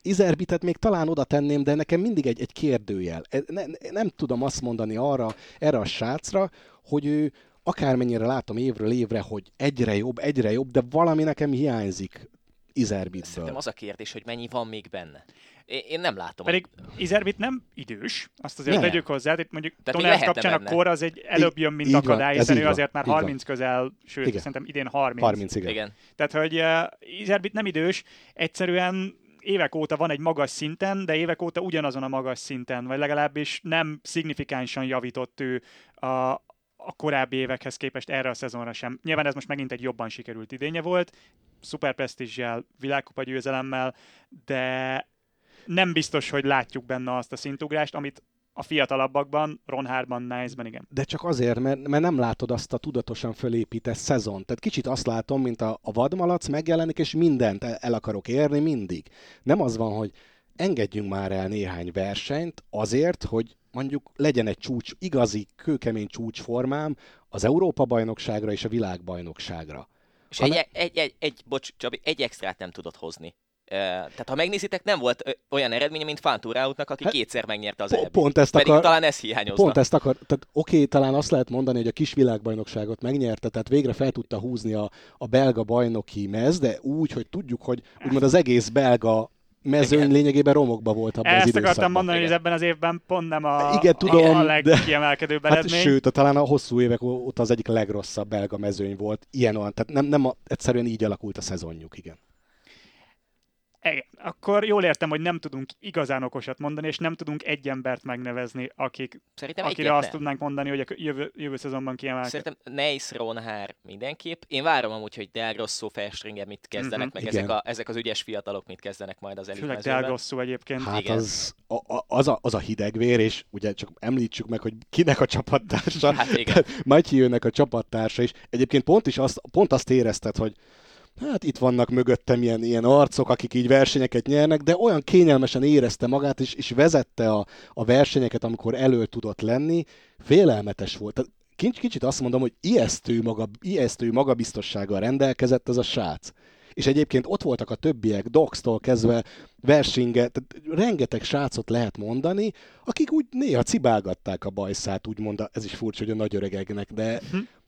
S4: Izerbitet még talán oda tenném, de nekem mindig egy, egy kérdőjel. Ne, nem tudom azt mondani arra, erre a srácra, hogy ő akármennyire látom évről évre, hogy egyre jobb, egyre jobb, de valami nekem hiányzik Izerbitből.
S3: Szerintem az a kérdés, hogy mennyi van még benne. Én, nem látom.
S2: Pedig Izerbit nem idős, azt azért
S4: Nem.
S2: tegyük hozzá, itt mondjuk Toners kapcsán a
S3: benne.
S2: kor az egy előbb jön, mint
S4: így
S2: akadály, hiszen ő azért már
S4: így van.
S2: 30 közel, sőt,
S4: Igen.
S2: szerintem idén 30.
S4: 30, igen.
S3: Igen.
S2: Tehát, hogy uh, Izerbit nem idős, egyszerűen évek óta van egy magas szinten, de évek óta ugyanazon a magas szinten, vagy legalábbis nem szignifikánsan javított ő a, a korábbi évekhez képest erre a szezonra sem. Nyilván ez most megint egy jobban sikerült idénye volt, szuper presztízsel, világkupa győzelemmel, de nem biztos, hogy látjuk benne azt a szintugrást, amit a fiatalabbakban, Ron Hárban, Nice-ben igen.
S4: De csak azért, mert, mert nem látod azt a tudatosan fölépített szezon. Tehát kicsit azt látom, mint a, a vadmalac megjelenik, és mindent el, el akarok érni mindig. Nem az van, hogy engedjünk már el néhány versenyt azért, hogy mondjuk legyen egy csúcs, igazi, kőkemény csúcsformám az Európa-bajnokságra és a világbajnokságra.
S3: És
S4: Ha
S3: egy,
S4: ne-
S3: egy, egy, egy, bocs, Csabi, egy extrát nem tudott hozni. Tehát ha megnézitek, nem volt olyan eredménye, mint Fanturautnak, aki
S4: Hát,
S3: kétszer megnyerte az elbét.
S4: pont ezt
S3: Pedig
S4: akar,
S3: talán ez hiányozna.
S4: Pont ezt akar, tehát oké, talán azt lehet mondani, hogy a kis világbajnokságot megnyerte, tehát végre fel tudta húzni a, a belga bajnoki mez, de úgy, hogy tudjuk, hogy úgymond az egész belga mezőny
S3: Igen.
S4: lényegében romokba volt abban az
S2: Ezt
S4: időszakban.
S2: akartam mondani, hogy ez
S3: Igen.
S2: ebben az évben pont nem a,
S4: Igen, tudom,
S2: a
S4: de-
S2: legkiemelkedőbb
S4: Hát
S2: eredmény.
S4: sőt, talán a hosszú évek óta az egyik legrosszabb belga mezőny volt. Ilyen olyan, tehát nem, nem a, egyszerűen így alakult a szezonjuk, igen.
S2: Igen. Akkor jól értem, hogy nem tudunk igazán okosat mondani, és nem tudunk egy embert megnevezni, akik,
S3: Szerintem
S2: akire azt
S3: nem.
S2: tudnánk mondani, hogy a jövő, jövő szezonban kiemelkedik.
S3: Szerintem Neis, Ronhár mindenképp. Én várom amúgy, hogy Del Grosso, Felstringer mit kezdenek,
S2: Mhm.
S3: meg
S4: Igen.
S3: ezek, a, ezek az ügyes fiatalok mit kezdenek majd az
S2: Főleg
S3: elitmezőben.
S2: Del Grosso egyébként.
S4: Hát
S3: Igen.
S4: az a, a, az, a, az a hidegvér, és ugye csak említsük meg, hogy kinek a csapattársa.
S3: Hát igen.
S4: Matthew-nek a csapattársa is. Egyébként pont, is azt, pont azt érezted, hogy hát itt vannak mögöttem ilyen, ilyen arcok, akik így versenyeket nyernek, de olyan kényelmesen érezte magát, és, és vezette a, a versenyeket, amikor elő tudott lenni. Félelmetes volt. Tehát kicsit, azt mondom, hogy ijesztő, maga, ijesztő magabiztossággal rendelkezett ez a srác. És egyébként ott voltak a többiek, Dox-tól kezdve versinge, tehát rengeteg srácot lehet mondani, akik úgy néha cibálgatták a bajszát, úgymond, ez is furcsa, hogy a nagy öregeknek, de,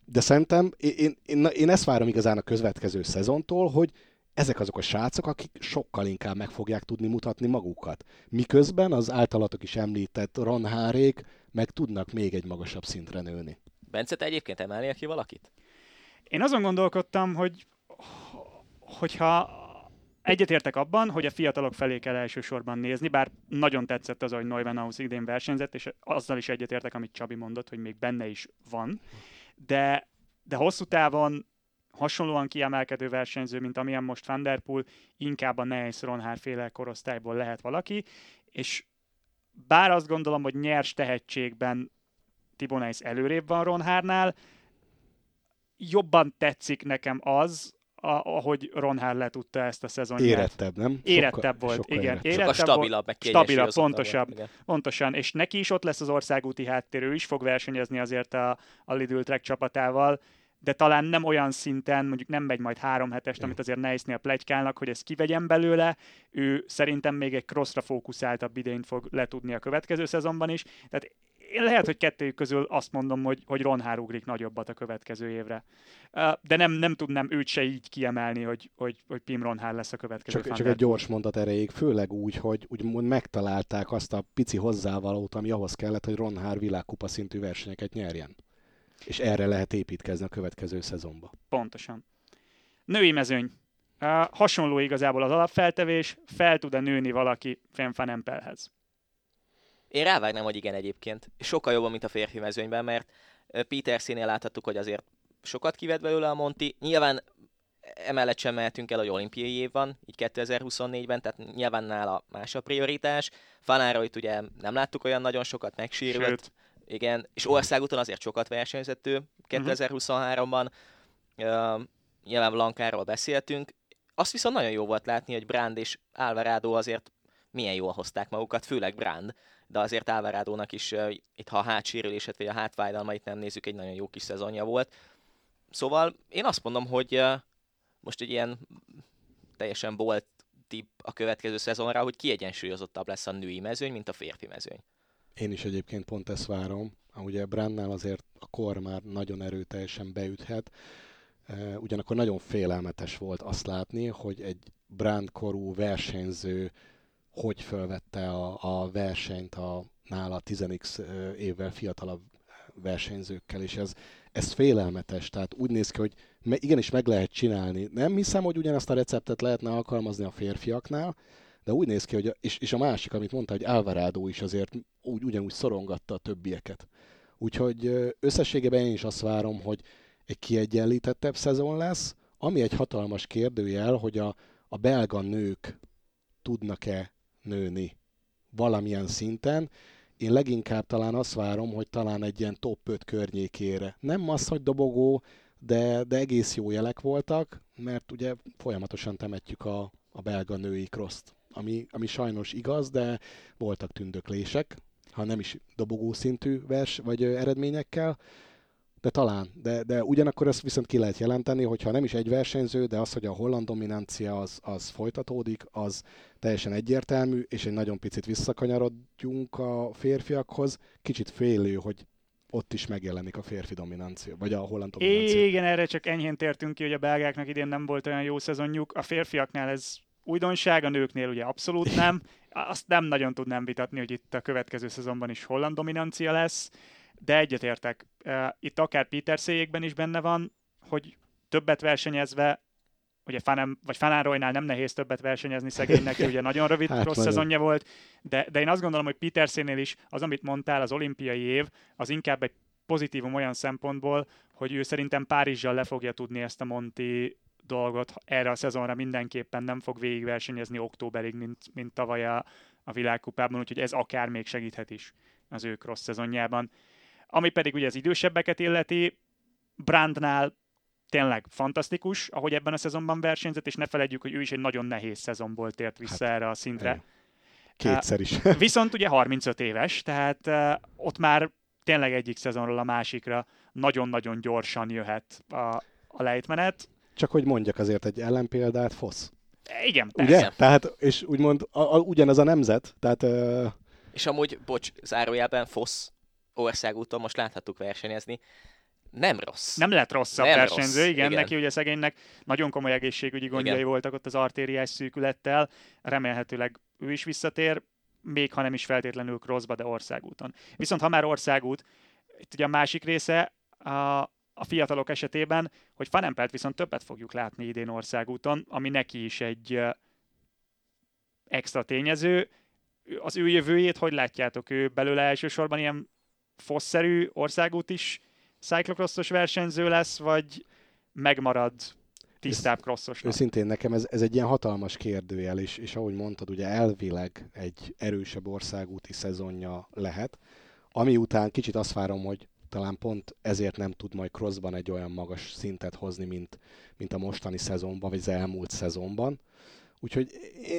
S4: de szerintem én, én, én, én ezt várom igazán a következő szezontól, hogy ezek azok a srácok, akik sokkal inkább meg fogják tudni mutatni magukat. Miközben az általatok is említett Ron Hárék meg tudnak még egy magasabb szintre nőni.
S3: Bence, te egyébként emelnél ki valakit?
S2: Én azon gondolkodtam, hogy hogyha egyetértek abban, hogy a fiatalok felé kell elsősorban nézni, bár nagyon tetszett az, ahogy Neuvenhaus idén versenyzett, és azzal is egyetértek, amit Csabi mondott, hogy még benne is van, de, de hosszú távon hasonlóan kiemelkedő versenyző, mint amilyen most Van Der Poel, inkább a Neis Ronhár féle korosztályból lehet valaki, és bár azt gondolom, hogy nyers tehetségben Tibon Neis előrébb van Ronhárnál, jobban tetszik nekem az, a, ahogy Ronhár le tudta ezt a szezon nyert.
S4: Érettebb, nem?
S2: Érettebb volt, igen.
S4: érettebb.
S2: Érettebb
S3: Sokkal stabilabb, meg
S2: stabilabb, pontosabb.
S3: volt, igen.
S2: Pontosan, és neki is ott lesz az országúti háttér, ő is fog versenyezni azért a, a Lidl Trek csapatával, de talán nem olyan szinten, mondjuk nem megy majd három hetest, amit azért Neisnél plegykálnak, hogy ezt kivegyen belőle, ő szerintem még egy crossra fókuszáltabb idényt fog letudni a következő szezonban is, tehát én lehet, hogy kettőjük közül azt mondom, hogy, hogy Ronhár ugrik nagyobbat a következő évre. De nem, nem tudnám őt se így kiemelni, hogy, hogy, hogy Pim Ronhár lesz a következő
S4: Csak, csak egy gyors mondat erejéig, főleg úgy, hogy úgymond megtalálták azt a pici hozzávalót, ami ahhoz kellett, hogy Ron Hár világkupa szintű versenyeket nyerjen. És erre lehet építkezni a következő szezonba.
S2: Pontosan. Női mezőny. Uh, hasonló igazából az alapfeltevés, fel tud-e nőni valaki Fem Van Empelhez?
S3: Én rávágnám, hogy igen egyébként. Sokkal jobban, mint a férfi mezőnyben, mert Peter színél láthattuk, hogy azért sokat kivett belőle a Monti. Nyilván emellett sem mehetünk el, hogy olimpiai év van, így 2024-ben, tehát nyilván nála más a prioritás. Fanára itt ugye nem láttuk olyan nagyon sokat, megsérült.
S2: Sőt,
S3: Igen, és országúton azért sokat versenyzett ő 2023-ban. Uh, nyilván Blankáról beszéltünk. Azt viszont nagyon jó volt látni, hogy Brand és Alvarado azért milyen jól hozták magukat, főleg Brand, de azért Alvarado-nak is itt, ha a hátsérülését vagy a hátfájdalmait nem nézzük, egy nagyon jó kis szezonja volt. Szóval én azt mondom, hogy most egy ilyen teljesen bolt tipp a következő szezonra, hogy kiegyensúlyozottabb lesz a női mezőny, mint a férfi mezőny.
S4: Én is egyébként pont ezt várom. Ugye Brandnál azért a kor már nagyon erőteljesen beüthet, ugyanakkor nagyon félelmetes volt azt látni, hogy egy Brand korú versenyző hogy fölvette a, a versenyt a nála 10x évvel fiatalabb versenyzőkkel, és ez, ez félelmetes, tehát úgy néz ki, hogy igenis meg lehet csinálni. Nem hiszem, hogy ugyanazt a receptet lehetne alkalmazni a férfiaknál, de úgy néz ki, hogy a, és, és a másik, amit mondta, hogy Alvarado is azért úgy, ugyanúgy szorongatta a többieket. Úgyhogy összességében én is azt várom, hogy egy kiegyenlítettebb szezon lesz, ami egy hatalmas kérdőjel, hogy a, a belga nők tudnak-e nőni valamilyen szinten. Én leginkább talán azt várom, hogy talán egy ilyen top 5 környékére. Nem az, hogy dobogó, de, de egész jó jelek voltak, mert ugye folyamatosan temetjük a, a belga női kroszt, ami, ami sajnos igaz, de voltak tündöklések, ha nem is dobogó szintű vers vagy eredményekkel, de talán. De, de ugyanakkor ezt viszont ki lehet jelenteni, hogyha nem is egy versenyző, de az, hogy a holland dominancia az, az folytatódik, az teljesen egyértelmű, és egy nagyon picit visszakanyarodjunk a férfiakhoz. Kicsit félő, hogy ott is megjelenik a férfi dominancia, vagy a holland dominancia.
S2: Igen, erre csak enyhén tértünk ki, hogy a belgáknak idén nem volt olyan jó szezonjuk. A férfiaknál ez újdonság, a nőknél ugye abszolút nem. Azt nem nagyon tudnám vitatni, hogy itt a következő szezonban is holland dominancia lesz de egyetértek. Itt akár Peter széjékben is benne van, hogy többet versenyezve, ugye Fanem, vagy Fanároynál nem nehéz többet versenyezni szegénynek, ugye nagyon rövid hát, rossz nagyon. szezonja volt, de, de én azt gondolom, hogy Peter szénél is az, amit mondtál, az olimpiai év, az inkább egy pozitívum olyan szempontból, hogy ő szerintem Párizsal le fogja tudni ezt a Monti dolgot erre a szezonra mindenképpen nem fog végigversenyezni októberig, mint, mint tavaly a, a világkupában, úgyhogy ez akár még segíthet is az ő rossz szezonjában. Ami pedig ugye az idősebbeket illeti, Brandnál tényleg fantasztikus, ahogy ebben a szezonban versenyzett, és ne felejtjük, hogy ő is egy nagyon nehéz szezonból tért vissza hát, erre a szintre. Egy.
S4: Kétszer is.
S2: Viszont ugye 35 éves, tehát ott már tényleg egyik szezonról a másikra nagyon-nagyon gyorsan jöhet a, a lejtmenet.
S4: Csak hogy mondjak azért egy ellenpéldát, Fosz.
S2: Igen, persze.
S4: Ugye? Tehát, és úgymond a, a, ugyanaz a nemzet, tehát... Uh...
S3: És amúgy, bocs, zárójelben Fosz országúton most láthattuk versenyezni, nem rossz.
S2: Nem lett rosszabb nem versenyző, rossz. Igen, igen, neki ugye szegénynek nagyon komoly egészségügyi gondjai igen. voltak ott az artériás szűkülettel, remélhetőleg ő is visszatér, még ha nem is feltétlenül crossba, de országúton. Viszont ha már országút, itt ugye a másik része a, a fiatalok esetében, hogy Fanempelt viszont többet fogjuk látni idén országúton, ami neki is egy extra tényező. Az ő jövőjét, hogy látjátok, ő belőle elsősorban ilyen fosszerű országút is cyclocrossos versenyző lesz, vagy megmarad tisztább crossosnak?
S4: Őszintén nekem ez, ez egy ilyen hatalmas kérdőjel, és, és ahogy mondtad, ugye elvileg egy erősebb országúti szezonja lehet, ami után kicsit azt várom, hogy talán pont ezért nem tud majd crossban egy olyan magas szintet hozni, mint, mint a mostani szezonban, vagy az elmúlt szezonban. Úgyhogy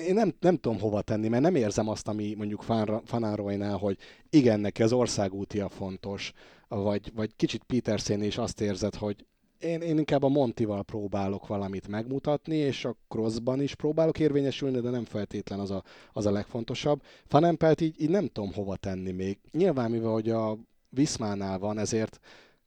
S4: én nem, nem tudom hova tenni, mert nem érzem azt, ami mondjuk Fanároynál, hogy igen, neki az országútia fontos, vagy, vagy kicsit Petersen is azt érzed, hogy én, én inkább a Montival próbálok valamit megmutatni, és a crossban is próbálok érvényesülni, de nem feltétlen az a, az a legfontosabb. Fanempelt így, így nem tudom hova tenni még. Nyilván, mivel hogy a Viszmánál van, ezért,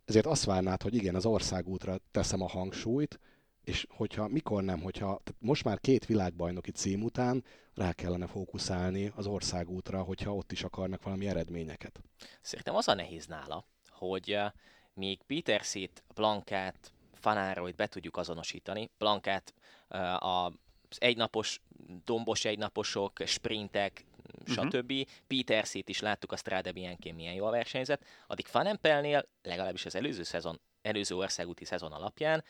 S4: ezért azt várnád, hogy igen, az országútra teszem a hangsúlyt, és hogyha, mikor nem, hogyha most már két világbajnoki cím után rá kellene fókuszálni az országútra, hogyha ott is akarnak valami eredményeket.
S3: Szerintem az a nehéz nála, hogy uh, még Petersit, Blankát, Fanároit be tudjuk azonosítani. Blankát uh, az egynapos, dombos egynaposok, sprintek, uh-huh. stb. Petersit is láttuk a Strade Bianchi milyen jól versenyzett. Addig Fanempelnél, legalábbis az előző szezon, előző országúti szezon alapján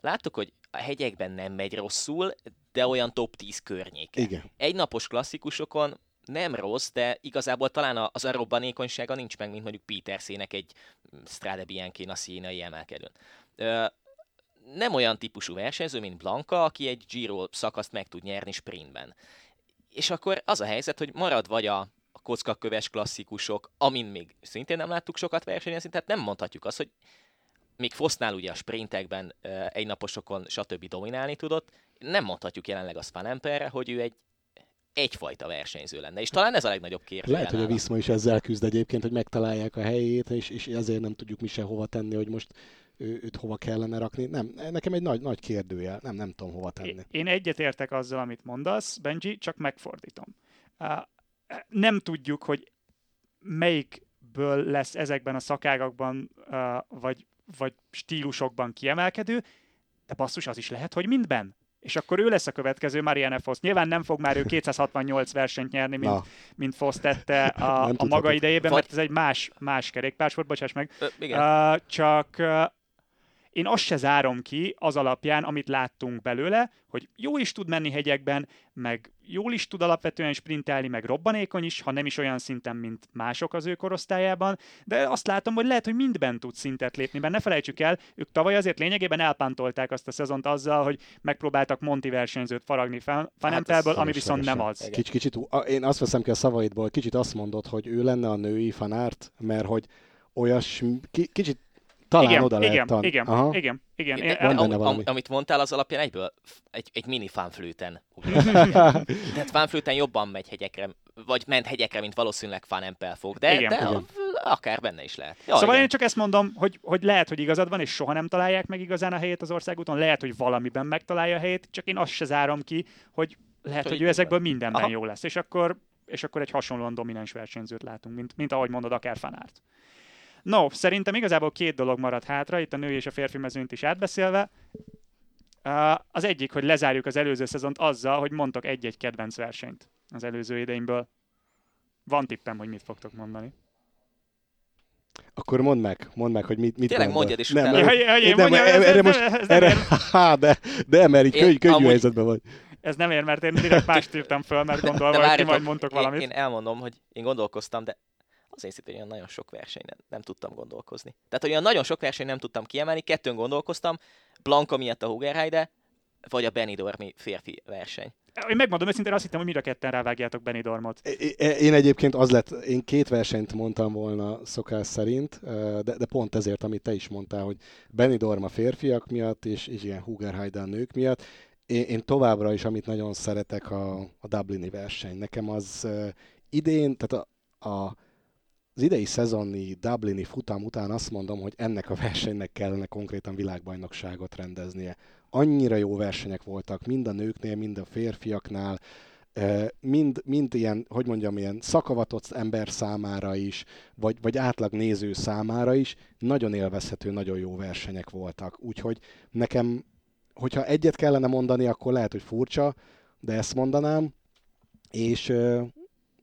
S3: láttuk, hogy a hegyekben nem megy rosszul, de olyan top 10 környéke.
S4: Igen.
S3: Egy napos klasszikusokon nem rossz, de igazából talán az a robbanékonysága nincs meg, mint mondjuk Petersének egy Strade Bianchi-n a színai emelkedőn. Nem olyan típusú versenyző, mint Blanka, aki egy Giro szakaszt meg tud nyerni sprintben. És akkor az a helyzet, hogy marad vagy a, a kockaköves klasszikusok, amin még szintén nem láttuk sokat versenyezni, tehát nem mondhatjuk azt, hogy még Fosznál ugye a sprintekben, egynaposokon, stb. dominálni tudott, nem mondhatjuk jelenleg azt Van Emperre, hogy ő egy egyfajta versenyző lenne. És talán ez a legnagyobb kérdés.
S4: Lehet, hogy a Viszma is ezzel küzd egyébként, hogy megtalálják a helyét, és, és ezért nem tudjuk mi se hova tenni, hogy most ő, őt hova kellene rakni. Nem, nekem egy nagy, nagy kérdőjel, nem, nem tudom hova tenni.
S2: Én egyetértek azzal, amit mondasz, Benji, csak megfordítom. Nem tudjuk, hogy melyikből lesz ezekben a szakágakban, vagy, vagy stílusokban kiemelkedő, de basszus, az is lehet, hogy mindben. És akkor ő lesz a következő Marianne Foss. Nyilván nem fog már ő 268 versenyt nyerni, mint, mint Foss tette a, a maga idejében, vagy... mert ez egy más, más kerékpársport, bocsáss meg. Ö, igen. Uh, csak uh, én azt se zárom ki az alapján, amit láttunk belőle, hogy jó is tud menni hegyekben, meg jól is tud alapvetően sprintelni, meg robbanékony is, ha nem is olyan szinten, mint mások az ő korosztályában, de azt látom, hogy lehet, hogy mindben tud szintet lépni, mert ne felejtsük el, ők tavaly azért lényegében elpántolták azt a szezont azzal, hogy megpróbáltak Monti versenyzőt faragni Fanempelből, hát ami viszont nem az.
S4: Kicsit, kicsit, én azt veszem ki a szavaidból, kicsit azt mondod, hogy ő lenne a női fanárt, mert hogy olyas, kicsit talán
S2: igen,
S4: oda
S2: igen,
S4: lehet
S2: igen, Aha. igen, igen, igen.
S3: Van benne valami. Amit mondtál, az alapján egyből egy, egy mini fanflőten. Tehát fanflőten jobban megy hegyekre, vagy ment hegyekre, mint valószínűleg fanempel fog, de, igen, de igen. akár benne is lehet.
S2: Ja, szóval igen. én csak ezt mondom, hogy, hogy lehet, hogy igazad van, és soha nem találják meg igazán a helyét az országúton, lehet, hogy valamiben megtalálja a helyét, csak én azt se zárom ki, hogy lehet, hogy, hogy ő ezekből mindenben Aha. jó lesz, és akkor, és akkor egy hasonlóan domináns versenyzőt látunk, mint, mint ahogy mondod, akár fanárt. No, szerintem igazából két dolog maradt hátra, itt a női és a férfi mezőnyt is átbeszélve. Az egyik, hogy lezárjuk az előző szezont azzal, hogy mondtok egy-egy kedvenc versenyt az előző ideimből. Van tippem, hogy mit fogtok mondani.
S4: Akkor mondd meg, mondd meg, hogy mit, mit
S3: Tényleg mondjad is
S4: nem, nem, nem, nem, erre most, erre, há, de, de, mert így könny, könnyű amúgy, helyzetben vagy.
S2: Ez nem ér, mert én direkt mást írtam föl, mert gondolom, hogy ti majd mondtok valamit.
S3: Én elmondom, hogy én gondolkoztam, de az én szintén olyan nagyon sok verseny nem, nem tudtam gondolkozni. Tehát olyan nagyon sok verseny nem tudtam kiemelni, kettőn gondolkoztam, Blanka miatt a Hugerheide, vagy a Benidormi férfi verseny.
S2: Én megmondom őszintén, azt hittem, hogy mind a ketten rávágjátok Benidormot.
S4: Én egyébként az lett, én két versenyt mondtam volna szokás szerint, de, de pont ezért, amit te is mondtál, hogy Benidorm a férfiak miatt, és, és ilyen Hugerheide a nők miatt. Én, én továbbra is, amit nagyon szeretek, a, a Dublini verseny. Nekem az idén, tehát a, a az idei szezonni Dublini futam után azt mondom, hogy ennek a versenynek kellene konkrétan világbajnokságot rendeznie. Annyira jó versenyek voltak, mind a nőknél, mind a férfiaknál, mind, mind ilyen, hogy mondjam, ilyen szakavatott ember számára is, vagy, vagy átlag néző számára is, nagyon élvezhető, nagyon jó versenyek voltak. Úgyhogy nekem, hogyha egyet kellene mondani, akkor lehet, hogy furcsa, de ezt mondanám, és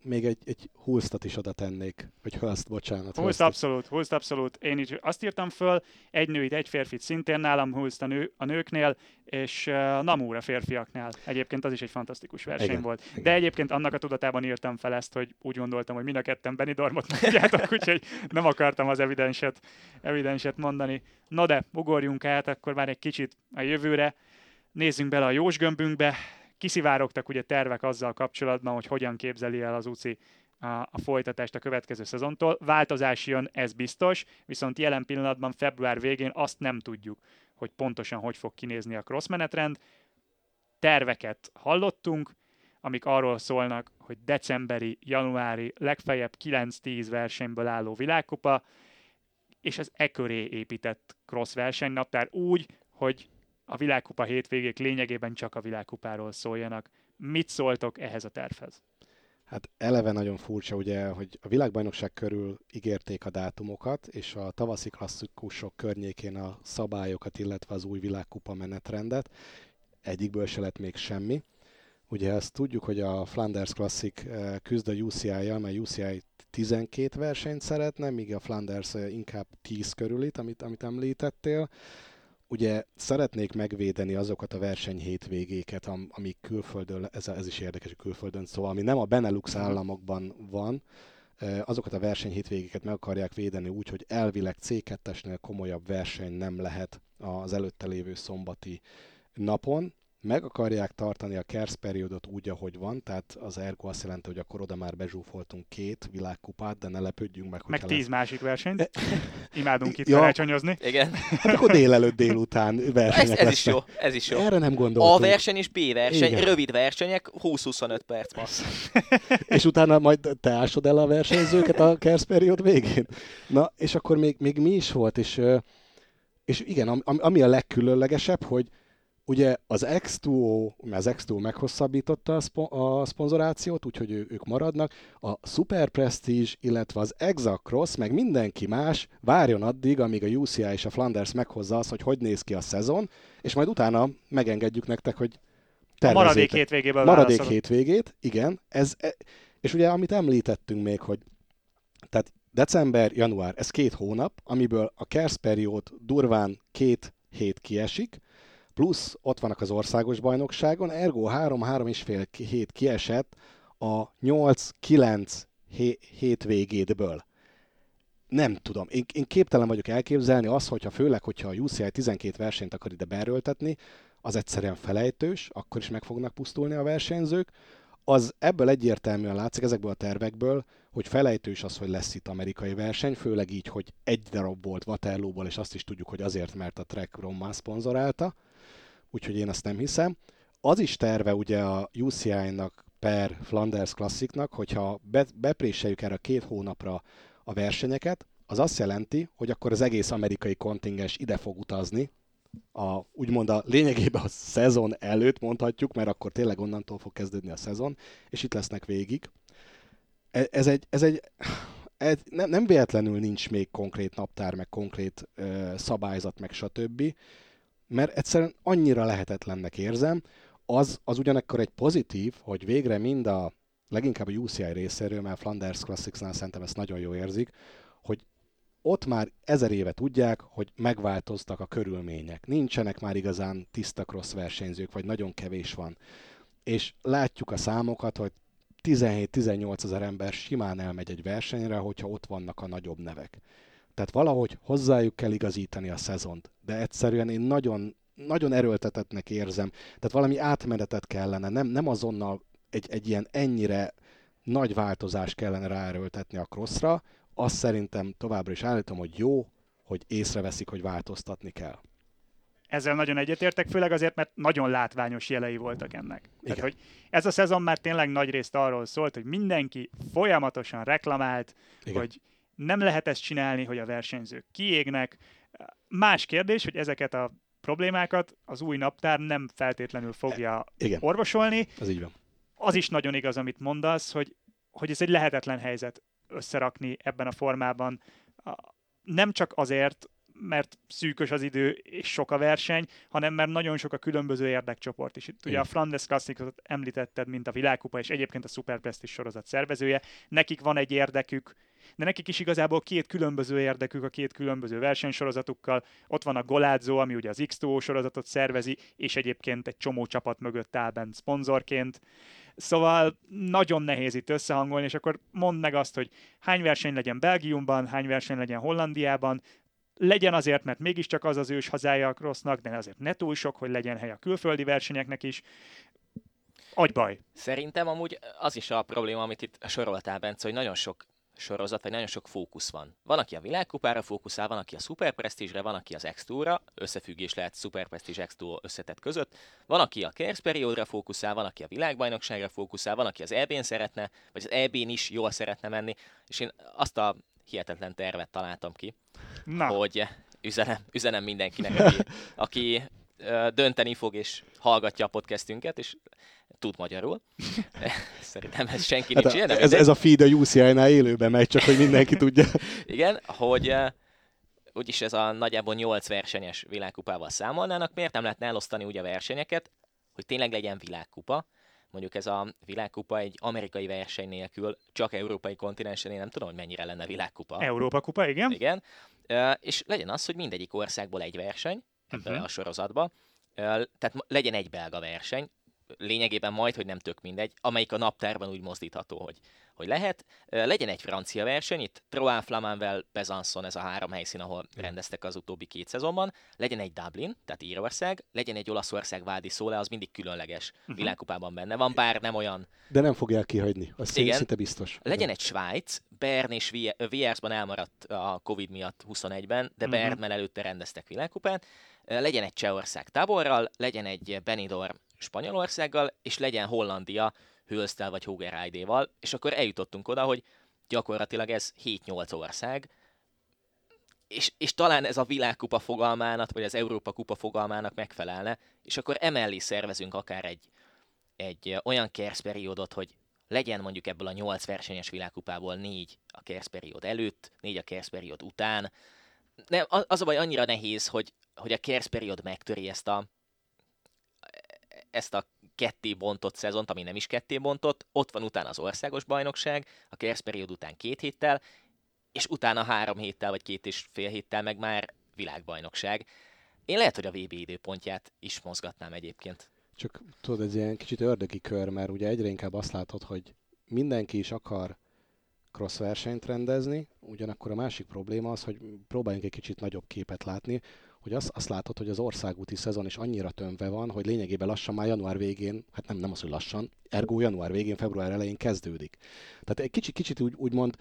S4: még egy, egy hulsztat is oda tennék, hogy hölzt, bocsánat.
S2: Hulszt abszolút, hulszt abszolút. Én is azt írtam föl, egy nőit, egy férfit szintén nálam hulszt a, nő, a nőknél, és uh, Namúra férfiaknál. Egyébként az is egy fantasztikus verseny igen, volt. Igen. De egyébként annak a tudatában írtam fel ezt, hogy úgy gondoltam, hogy mind a ketten Benidormot mondjátok, úgyhogy nem akartam az evidenset, evidenset mondani. No de, ugorjunk át akkor már egy kicsit a jövőre. Nézzünk bele a jósgömbünkbe kiszivárogtak ugye tervek azzal kapcsolatban, hogy hogyan képzeli el az UCI a, a folytatást a következő szezontól. Változás jön, ez biztos, viszont jelen pillanatban február végén azt nem tudjuk, hogy pontosan hogy fog kinézni a cross menetrend. Terveket hallottunk, amik arról szólnak, hogy decemberi, januári, legfeljebb 9-10 versenyből álló világkupa, és az e köré épített cross versenynaptár úgy, hogy a világkupa hétvégék lényegében csak a világkupáról szóljanak. Mit szóltok ehhez a tervhez?
S4: Hát eleve nagyon furcsa, ugye, hogy a világbajnokság körül ígérték a dátumokat, és a tavaszi klasszikusok környékén a szabályokat, illetve az új világkupa menetrendet. Egyikből se lett még semmi. Ugye azt tudjuk, hogy a Flanders Classic eh, küzd a UCI-jal, mert UCI 12 versenyt szeretne, míg a Flanders eh, inkább 10 körülit, amit, amit említettél ugye szeretnék megvédeni azokat a verseny hétvégéket, am, amik külföldön, ez, ez is érdekes, hogy külföldön, szóval ami nem a Benelux mhm. államokban van, azokat a verseny hétvégéket meg akarják védeni úgy, hogy elvileg C2-esnél komolyabb verseny nem lehet az előtte lévő szombati napon, meg akarják tartani a KERS periódot úgy, ahogy van, tehát az ergo azt jelenti, hogy akkor oda már bezsúfoltunk két világkupát, de ne lepődjünk meg,
S2: Meg tíz
S4: lesz...
S2: másik versenyt. Imádunk itt
S4: Ja.
S2: karácsonyozni.
S3: Igen,
S4: Hát akkor délelőtt délután
S3: ez,
S4: versenyek
S3: ez is
S4: lesznek.
S3: jó, ez is jó.
S4: Erre nem
S3: A
S4: gondoltunk.
S3: verseny és B verseny,
S4: Igen.
S3: rövid versenyek, 20-25 perc max.
S4: És utána majd te ásod el a versenyzőket a KERS periód végén. Na, és akkor még, még mi is volt, és, és igen, am- am- ami a legkülönlegesebb, hogy ugye az X2O, mert az X2O meghosszabbította a, szpo- a szponzorációt, úgyhogy ő, ők maradnak, a Super Prestige, illetve az Exacross, meg mindenki más várjon addig, amíg a UCI és a Flanders meghozza azt, hogy hogy néz ki a szezon, és majd utána megengedjük nektek, hogy
S2: A maradék hétvégéből
S4: Maradék
S2: válaszolok.
S4: hétvégét, igen. Ez, e- és ugye, amit említettünk még, hogy tehát december, január, ez két hónap, amiből a KERS periód durván két hét kiesik, plusz ott vannak az országos bajnokságon, ergo 3-3 és fél hét kiesett a 8-9 hétvégétből. Nem tudom. Én, én képtelen vagyok elképzelni azt, hogyha főleg, hogyha a UCI 12 versenyt akar ide beerőltetni, az egyszerűen felejtős, akkor is meg fognak pusztulni a versenyzők. Az ebből egyértelműen látszik, ezekből a tervekből, hogy felejtős az, hogy lesz itt amerikai verseny, főleg így, hogy egy darab volt Waterloo-ból, és azt is tudjuk, hogy azért, mert a Trek Roman szponzorálta, úgyhogy én azt nem hiszem. Az is terve ugye a UCI-nak per Flanders Classicnak, hogyha be, bepréseljük erre két hónapra a versenyeket, az azt jelenti, hogy akkor az egész amerikai kontingens ide fog utazni, a, úgymond a lényegében a szezon előtt mondhatjuk, mert akkor tényleg onnantól fog kezdődni a szezon, és itt lesznek végig. E- Ez egy, ez egy ez nem, nem véletlenül nincs még konkrét naptár, meg konkrét ö, szabályzat, meg stb., mert egyszerűen annyira lehetetlennek érzem, az, az ugyanakkor egy pozitív, hogy végre mind a, leginkább a UCI részéről, mert Flanders Classicsnál szerintem ezt nagyon jó érzik, hogy ott már ezer éve tudják, hogy megváltoztak a körülmények. Nincsenek már igazán tiszta cross versenyzők, vagy nagyon kevés van. És látjuk a számokat, hogy 17-18 ezer ember simán elmegy egy versenyre, hogyha ott vannak a nagyobb nevek. Tehát valahogy hozzájuk kell igazítani a szezont. De egyszerűen én nagyon, nagyon erőltetetnek érzem. Tehát valami átmenetet kellene, nem, nem azonnal egy, egy ilyen ennyire nagy változást kellene ráerőltetni a crossra, azt szerintem továbbra is állítom, hogy jó, hogy észreveszik, hogy változtatni kell.
S2: Ezzel nagyon egyetértek, főleg azért, mert nagyon látványos jelei voltak ennek. Tehát, hogy ez a szezon már tényleg nagy részt arról szólt, hogy mindenki folyamatosan reklamált,
S4: Igen.
S2: hogy nem lehet ezt csinálni, hogy a versenyzők kiégnek. Más kérdés, hogy ezeket a problémákat az új naptár nem feltétlenül fogja
S4: Igen,
S2: orvosolni.
S4: ez így van.
S2: Az is nagyon igaz, amit mondasz, hogy, hogy ez egy lehetetlen helyzet összerakni ebben a formában. Nem csak azért, mert szűkös az idő és sok a verseny, hanem mert nagyon sok a különböző érdekcsoport is. Itt ugye a Flanders Classicot említetted, mint a világkupa, és egyébként a Super Prestige sorozat szervezője. Nekik van egy érdekük, de nekik is igazából két különböző érdekük a két különböző versenysorozatukkal. Ott van a Golázó, ami ugye az X2O sorozatot szervezi, és egyébként egy csomó csapat mögött áll bent szponzorként. Szóval nagyon nehéz itt összehangolni, és akkor mondd meg azt, hogy hány verseny legyen Belgiumban, hány verseny legyen Hollandiában, legyen azért, mert mégiscsak az az ős hazája a crossnak, de azért ne túl sok, hogy legyen hely a külföldi versenyeknek is. Agybaj.
S3: Szerintem amúgy az is a probléma, amit itt soroltál, Bence, hogy nagyon sok sorozat, vagy nagyon sok fókusz van. Van, aki a világkupára fókuszál, van, aki a Super Prestige-re, van, aki az X2-ra, összefüggés lehet Super Prestige X2 összetett között, van, aki a Kers periódra fókuszál, van, aki a világbajnokságra fókuszál, van, aki az EB-n szeretne, vagy az EB-n is jól szeretne menni, és én azt a hihetetlen tervet találtam ki,
S2: Na,
S3: hogy üzenem, üzenem mindenkinek, aki, aki dönteni fog és hallgatja a podcastünket, és tud magyarul. Szerintem ez senki
S4: Hát
S3: nincs
S4: a,
S3: ilyen,
S4: ez, ez a feed a UCI-nál élőben megy, csak hogy mindenki tudja.
S3: Igen, hogy úgyis ez a nagyjából 8 versenyes világkupával számolnának, miért nem lehetne elosztani úgy a versenyeket, hogy tényleg legyen világkupa, mondjuk ez a világkupa egy amerikai verseny nélkül, csak európai kontinensen, én nem tudom, hogy mennyire lenne világkupa.
S2: Európa kupa, igen?
S3: Igen. És legyen az, hogy mindegyik országból egy verseny ebbe
S2: Mhm.
S3: a sorozatba. Tehát legyen egy belga verseny, lényegében majd, hogy nem tök mindegy, amelyik a naptárban úgy mozdítható, hogy, hogy lehet. Legyen egy francia verseny, itt Troyes, Flamanvel, Besançon, ez a három helyszín, ahol rendeztek az utóbbi két szezonban. Legyen egy Dublin, tehát Írország, legyen egy Olaszország Vádi Szóle, az mindig különleges uh-huh. világkupában benne van, bár nem olyan...
S4: De nem fogják kihagyni, az Igen. szinte biztos.
S3: Legyen egy Svájc, Bern és Viersban elmaradt a Covid miatt 21-ben, de uh-huh. Bernben előtte rendeztek világkupát. Legyen egy Csehország táborral, legyen egy Benidorm Spanyolországgal, és legyen Hollandia Hülsztel vagy Hogerájdéval, és akkor eljutottunk oda, hogy gyakorlatilag ez 7-8 ország, és, és talán ez a világkupa fogalmának, vagy az Európa kupa fogalmának megfelelne, és akkor emellé szervezünk akár egy, egy olyan kerszperiódot, hogy legyen mondjuk ebből a 8 versenyes világkupából 4 a kerszperiód előtt, 4 a kerszperiód után. Nem, az a baj annyira nehéz, hogy, hogy a kerszperiód megtöri ezt a, ezt a ketté bontott szezont, ami nem is ketté bontott, ott van utána az országos bajnokság, a kerszperiód után két héttel, és utána három héttel vagy két és fél héttel meg már világbajnokság. Én lehet, hogy a VB időpontját is mozgatnám egyébként.
S4: Csak tudod, ez ilyen kicsit ördögi kör, mert ugye egyre inkább azt látod, hogy mindenki is akar cross versenyt rendezni, ugyanakkor a másik probléma az, hogy próbáljunk egy kicsit nagyobb képet látni, hogy azt, azt látod, hogy az országúti szezon is annyira tömve van, hogy lényegében lassan már január végén, hát nem, nem az, hogy lassan, ergo január végén, február elején kezdődik. Tehát egy kicsit, kicsit úgy, úgymond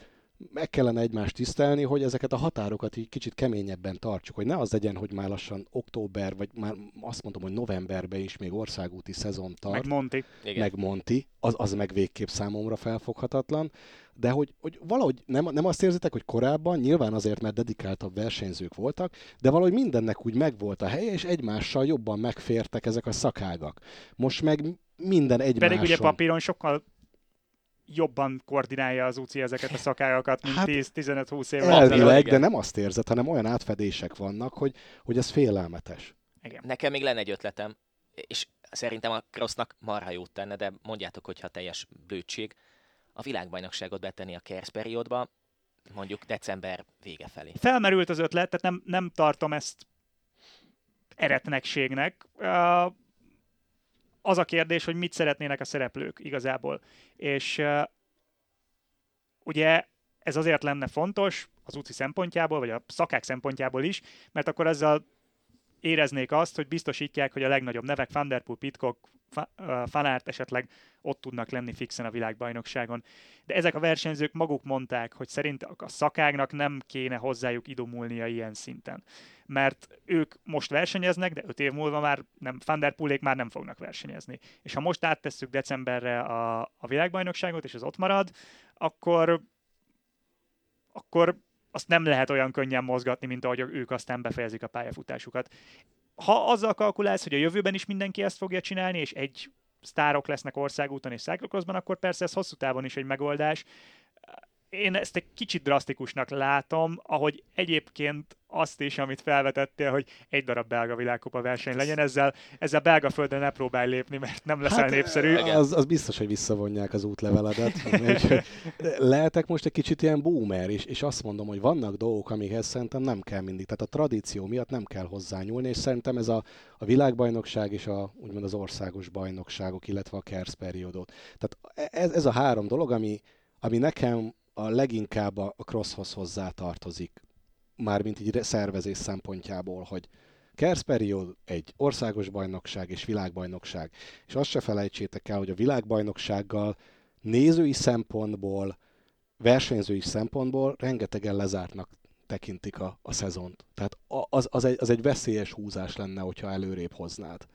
S4: meg kellene egymást tisztelni, hogy ezeket a határokat így kicsit keményebben tartsuk, hogy ne az legyen, hogy már lassan október, vagy már azt mondom, hogy novemberben is még országúti szezon tart.
S2: Meg Monti.
S4: Meg Monti, az, az meg végképp számomra felfoghatatlan, de hogy, hogy valahogy nem, nem azt érzitek, hogy korábban, nyilván azért, mert dedikáltabb versenyzők voltak, de valahogy mindennek úgy megvolt a helye, és egymással jobban megfértek ezek a szakágak. Most meg minden egymással.
S2: Pedig ugye papíron sokkal jobban koordinálja az UCI ezeket a szakágakat, mint hát, 10-15-20 évvel
S4: Elvileg, de nem azt érzed, hanem olyan átfedések vannak, hogy, hogy ez félelmetes.
S3: Igen. Nekem még lenne egy ötletem, és szerintem a Crossnak marha jót tenne, de mondjátok, hogyha teljes bőtség, a világbajnokságot betenni a KERS periódba, mondjuk december vége felé.
S2: Felmerült az ötlet, tehát nem, nem tartom ezt eretnekségnek. Uh, az a kérdés, hogy mit szeretnének a szereplők igazából. És uh, ugye ez azért lenne fontos az UCI szempontjából, vagy a szakák szempontjából is, mert akkor ezzel éreznék azt, hogy biztosítják, hogy a legnagyobb nevek, Van Der Poel, Pitcock, Fanárt esetleg ott tudnak lenni fixen a világbajnokságon. De ezek a versenyzők maguk mondták, hogy szerint a szakágnak nem kéne hozzájuk idomulnia ilyen szinten. Mert ők most versenyeznek, de öt év múlva már nem, Van Der Poolék már nem fognak versenyezni. És ha most áttesszük decemberre a, a világbajnokságot, és az ott marad, akkor akkor azt nem lehet olyan könnyen mozgatni, mint ahogy ők aztán befejezik a pályafutásukat. Ha azzal kalkulálsz, hogy a jövőben is mindenki ezt fogja csinálni, és egy sztárok lesznek országúton és cyclocrossban, akkor persze ez hosszú távon is egy megoldás. Én ezt egy kicsit drasztikusnak látom, ahogy egyébként azt is, amit felvetettél, hogy egy darab belga világkupa verseny legyen, ezzel, ezzel belga földön ne próbálj lépni, mert nem leszel hát, népszerű.
S4: Az, az biztos, hogy visszavonják az útleveledet. Lehetek most egy kicsit ilyen boomer, és, és azt mondom, hogy vannak dolgok, amikhez szerintem nem kell mindig. Tehát a tradíció miatt nem kell hozzányúlni, és szerintem ez a, a világbajnokság és a, úgymond az országos bajnokságok, illetve a KERS periódot. Tehát ez, ez a három dolog, ami, ami nekem a leginkább a crosshoz hozzá tartozik mármint így szervezés szempontjából, hogy Kerszperiód egy országos bajnokság és világbajnokság. És azt se felejtsétek el, hogy a világbajnoksággal nézői szempontból, versenyzői szempontból rengetegen lezártnak tekintik a, a szezont. Tehát az, az, egy, az egy veszélyes húzás lenne, hogyha előrébb hoznád.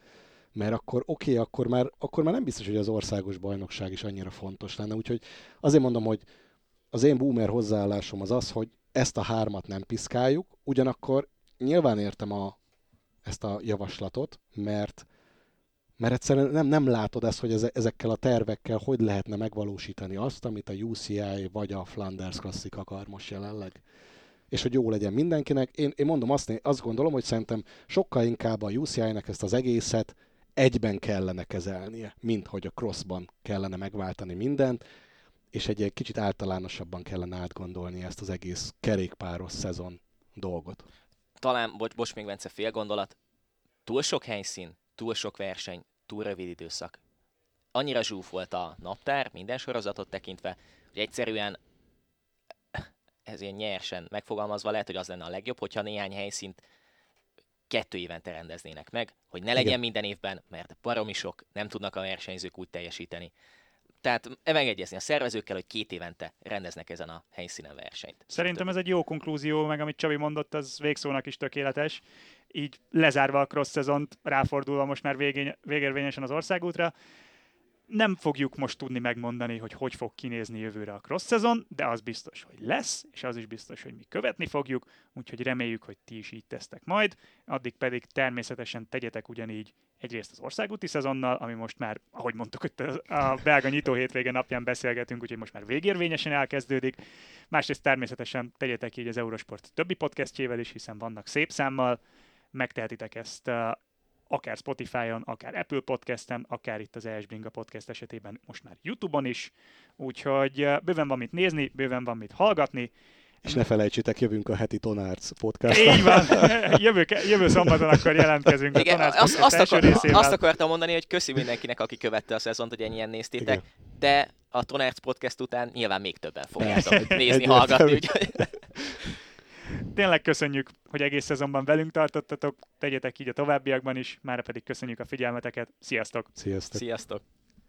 S4: Mert akkor oké, okay, akkor, már, akkor már nem biztos, hogy az országos bajnokság is annyira fontos lenne. Úgyhogy azért mondom, hogy az én boomer hozzáállásom az az, hogy ezt a hármat nem piszkáljuk, ugyanakkor nyilván értem a, ezt a javaslatot, mert mert egyszerűen nem, nem látod ezt, hogy ezekkel a tervekkel hogy lehetne megvalósítani azt, amit a UCI vagy a Flanders Classic akar most jelenleg. És hogy jó legyen mindenkinek. Én, én mondom azt, azt gondolom, hogy szerintem sokkal inkább a UCI-nek ezt az egészet egyben kellene kezelnie, mint hogy a crossban kellene megváltani mindent, és egy, egy kicsit általánosabban kellene átgondolni ezt az egész kerékpáros szezon dolgot.
S3: Talán, bocs, bocs még Vence, fél gondolat, túl sok helyszín, túl sok verseny, túl rövid időszak. annyira zsúf volt a naptár, minden sorozatot tekintve, hogy egyszerűen ez ilyen nyersen megfogalmazva lehet, hogy az lenne a legjobb, hogyha néhány helyszínt kettő évente rendeznének meg, hogy ne legyen Igen. minden évben, mert baromi sok, nem tudnak a versenyzők úgy teljesíteni. Tehát megegyezni a szervezőkkel, hogy két évente rendeznek ezen a helyszínen versenyt.
S2: Szerintem ez egy jó konklúzió, meg amit Csabi mondott, az végszónak is tökéletes. Így lezárva a cross szezont, ráfordulva most már végén, végérvényesen az országútra, nem fogjuk most tudni megmondani, hogy hogy fog kinézni jövőre a cross szezon, de az biztos, hogy lesz, és az is biztos, hogy mi követni fogjuk, úgyhogy reméljük, hogy ti is így tesztek majd. Addig pedig természetesen tegyetek ugyanígy egyrészt az országúti szezonnal, ami most már, ahogy mondtuk, hogy a belga nyitó hétvége napján beszélgetünk, úgyhogy most már végérvényesen elkezdődik. Másrészt természetesen tegyetek így az Eurosport többi podcastjével is, hiszen vannak szép számmal, megtehetitek ezt akár Spotify-on, akár Apple Podcast-en, akár itt az ES Binga Podcast esetében most már YouTube-on is, úgyhogy bőven van mit nézni, bőven van mit hallgatni,
S4: és ne felejtsétek, jövünk a heti Tonárc podcast
S2: Így van, jövő, jövő szombaton akkor jelentkezünk
S3: Igen, a azt, azt, akar, azt akartam mondani, hogy köszi mindenkinek, aki követte a szezont, hogy ennyien néztétek, Igen. de a Tonárc podcast után nyilván még többen fogjátok nézni, hallgatni. Úgyhogy...
S2: Tényleg köszönjük, hogy egész szezonban velünk tartottatok, tegyetek így a továbbiakban is, már pedig köszönjük a figyelmeteket. Sziasztok!
S4: Sziasztok!
S3: Sziasztok!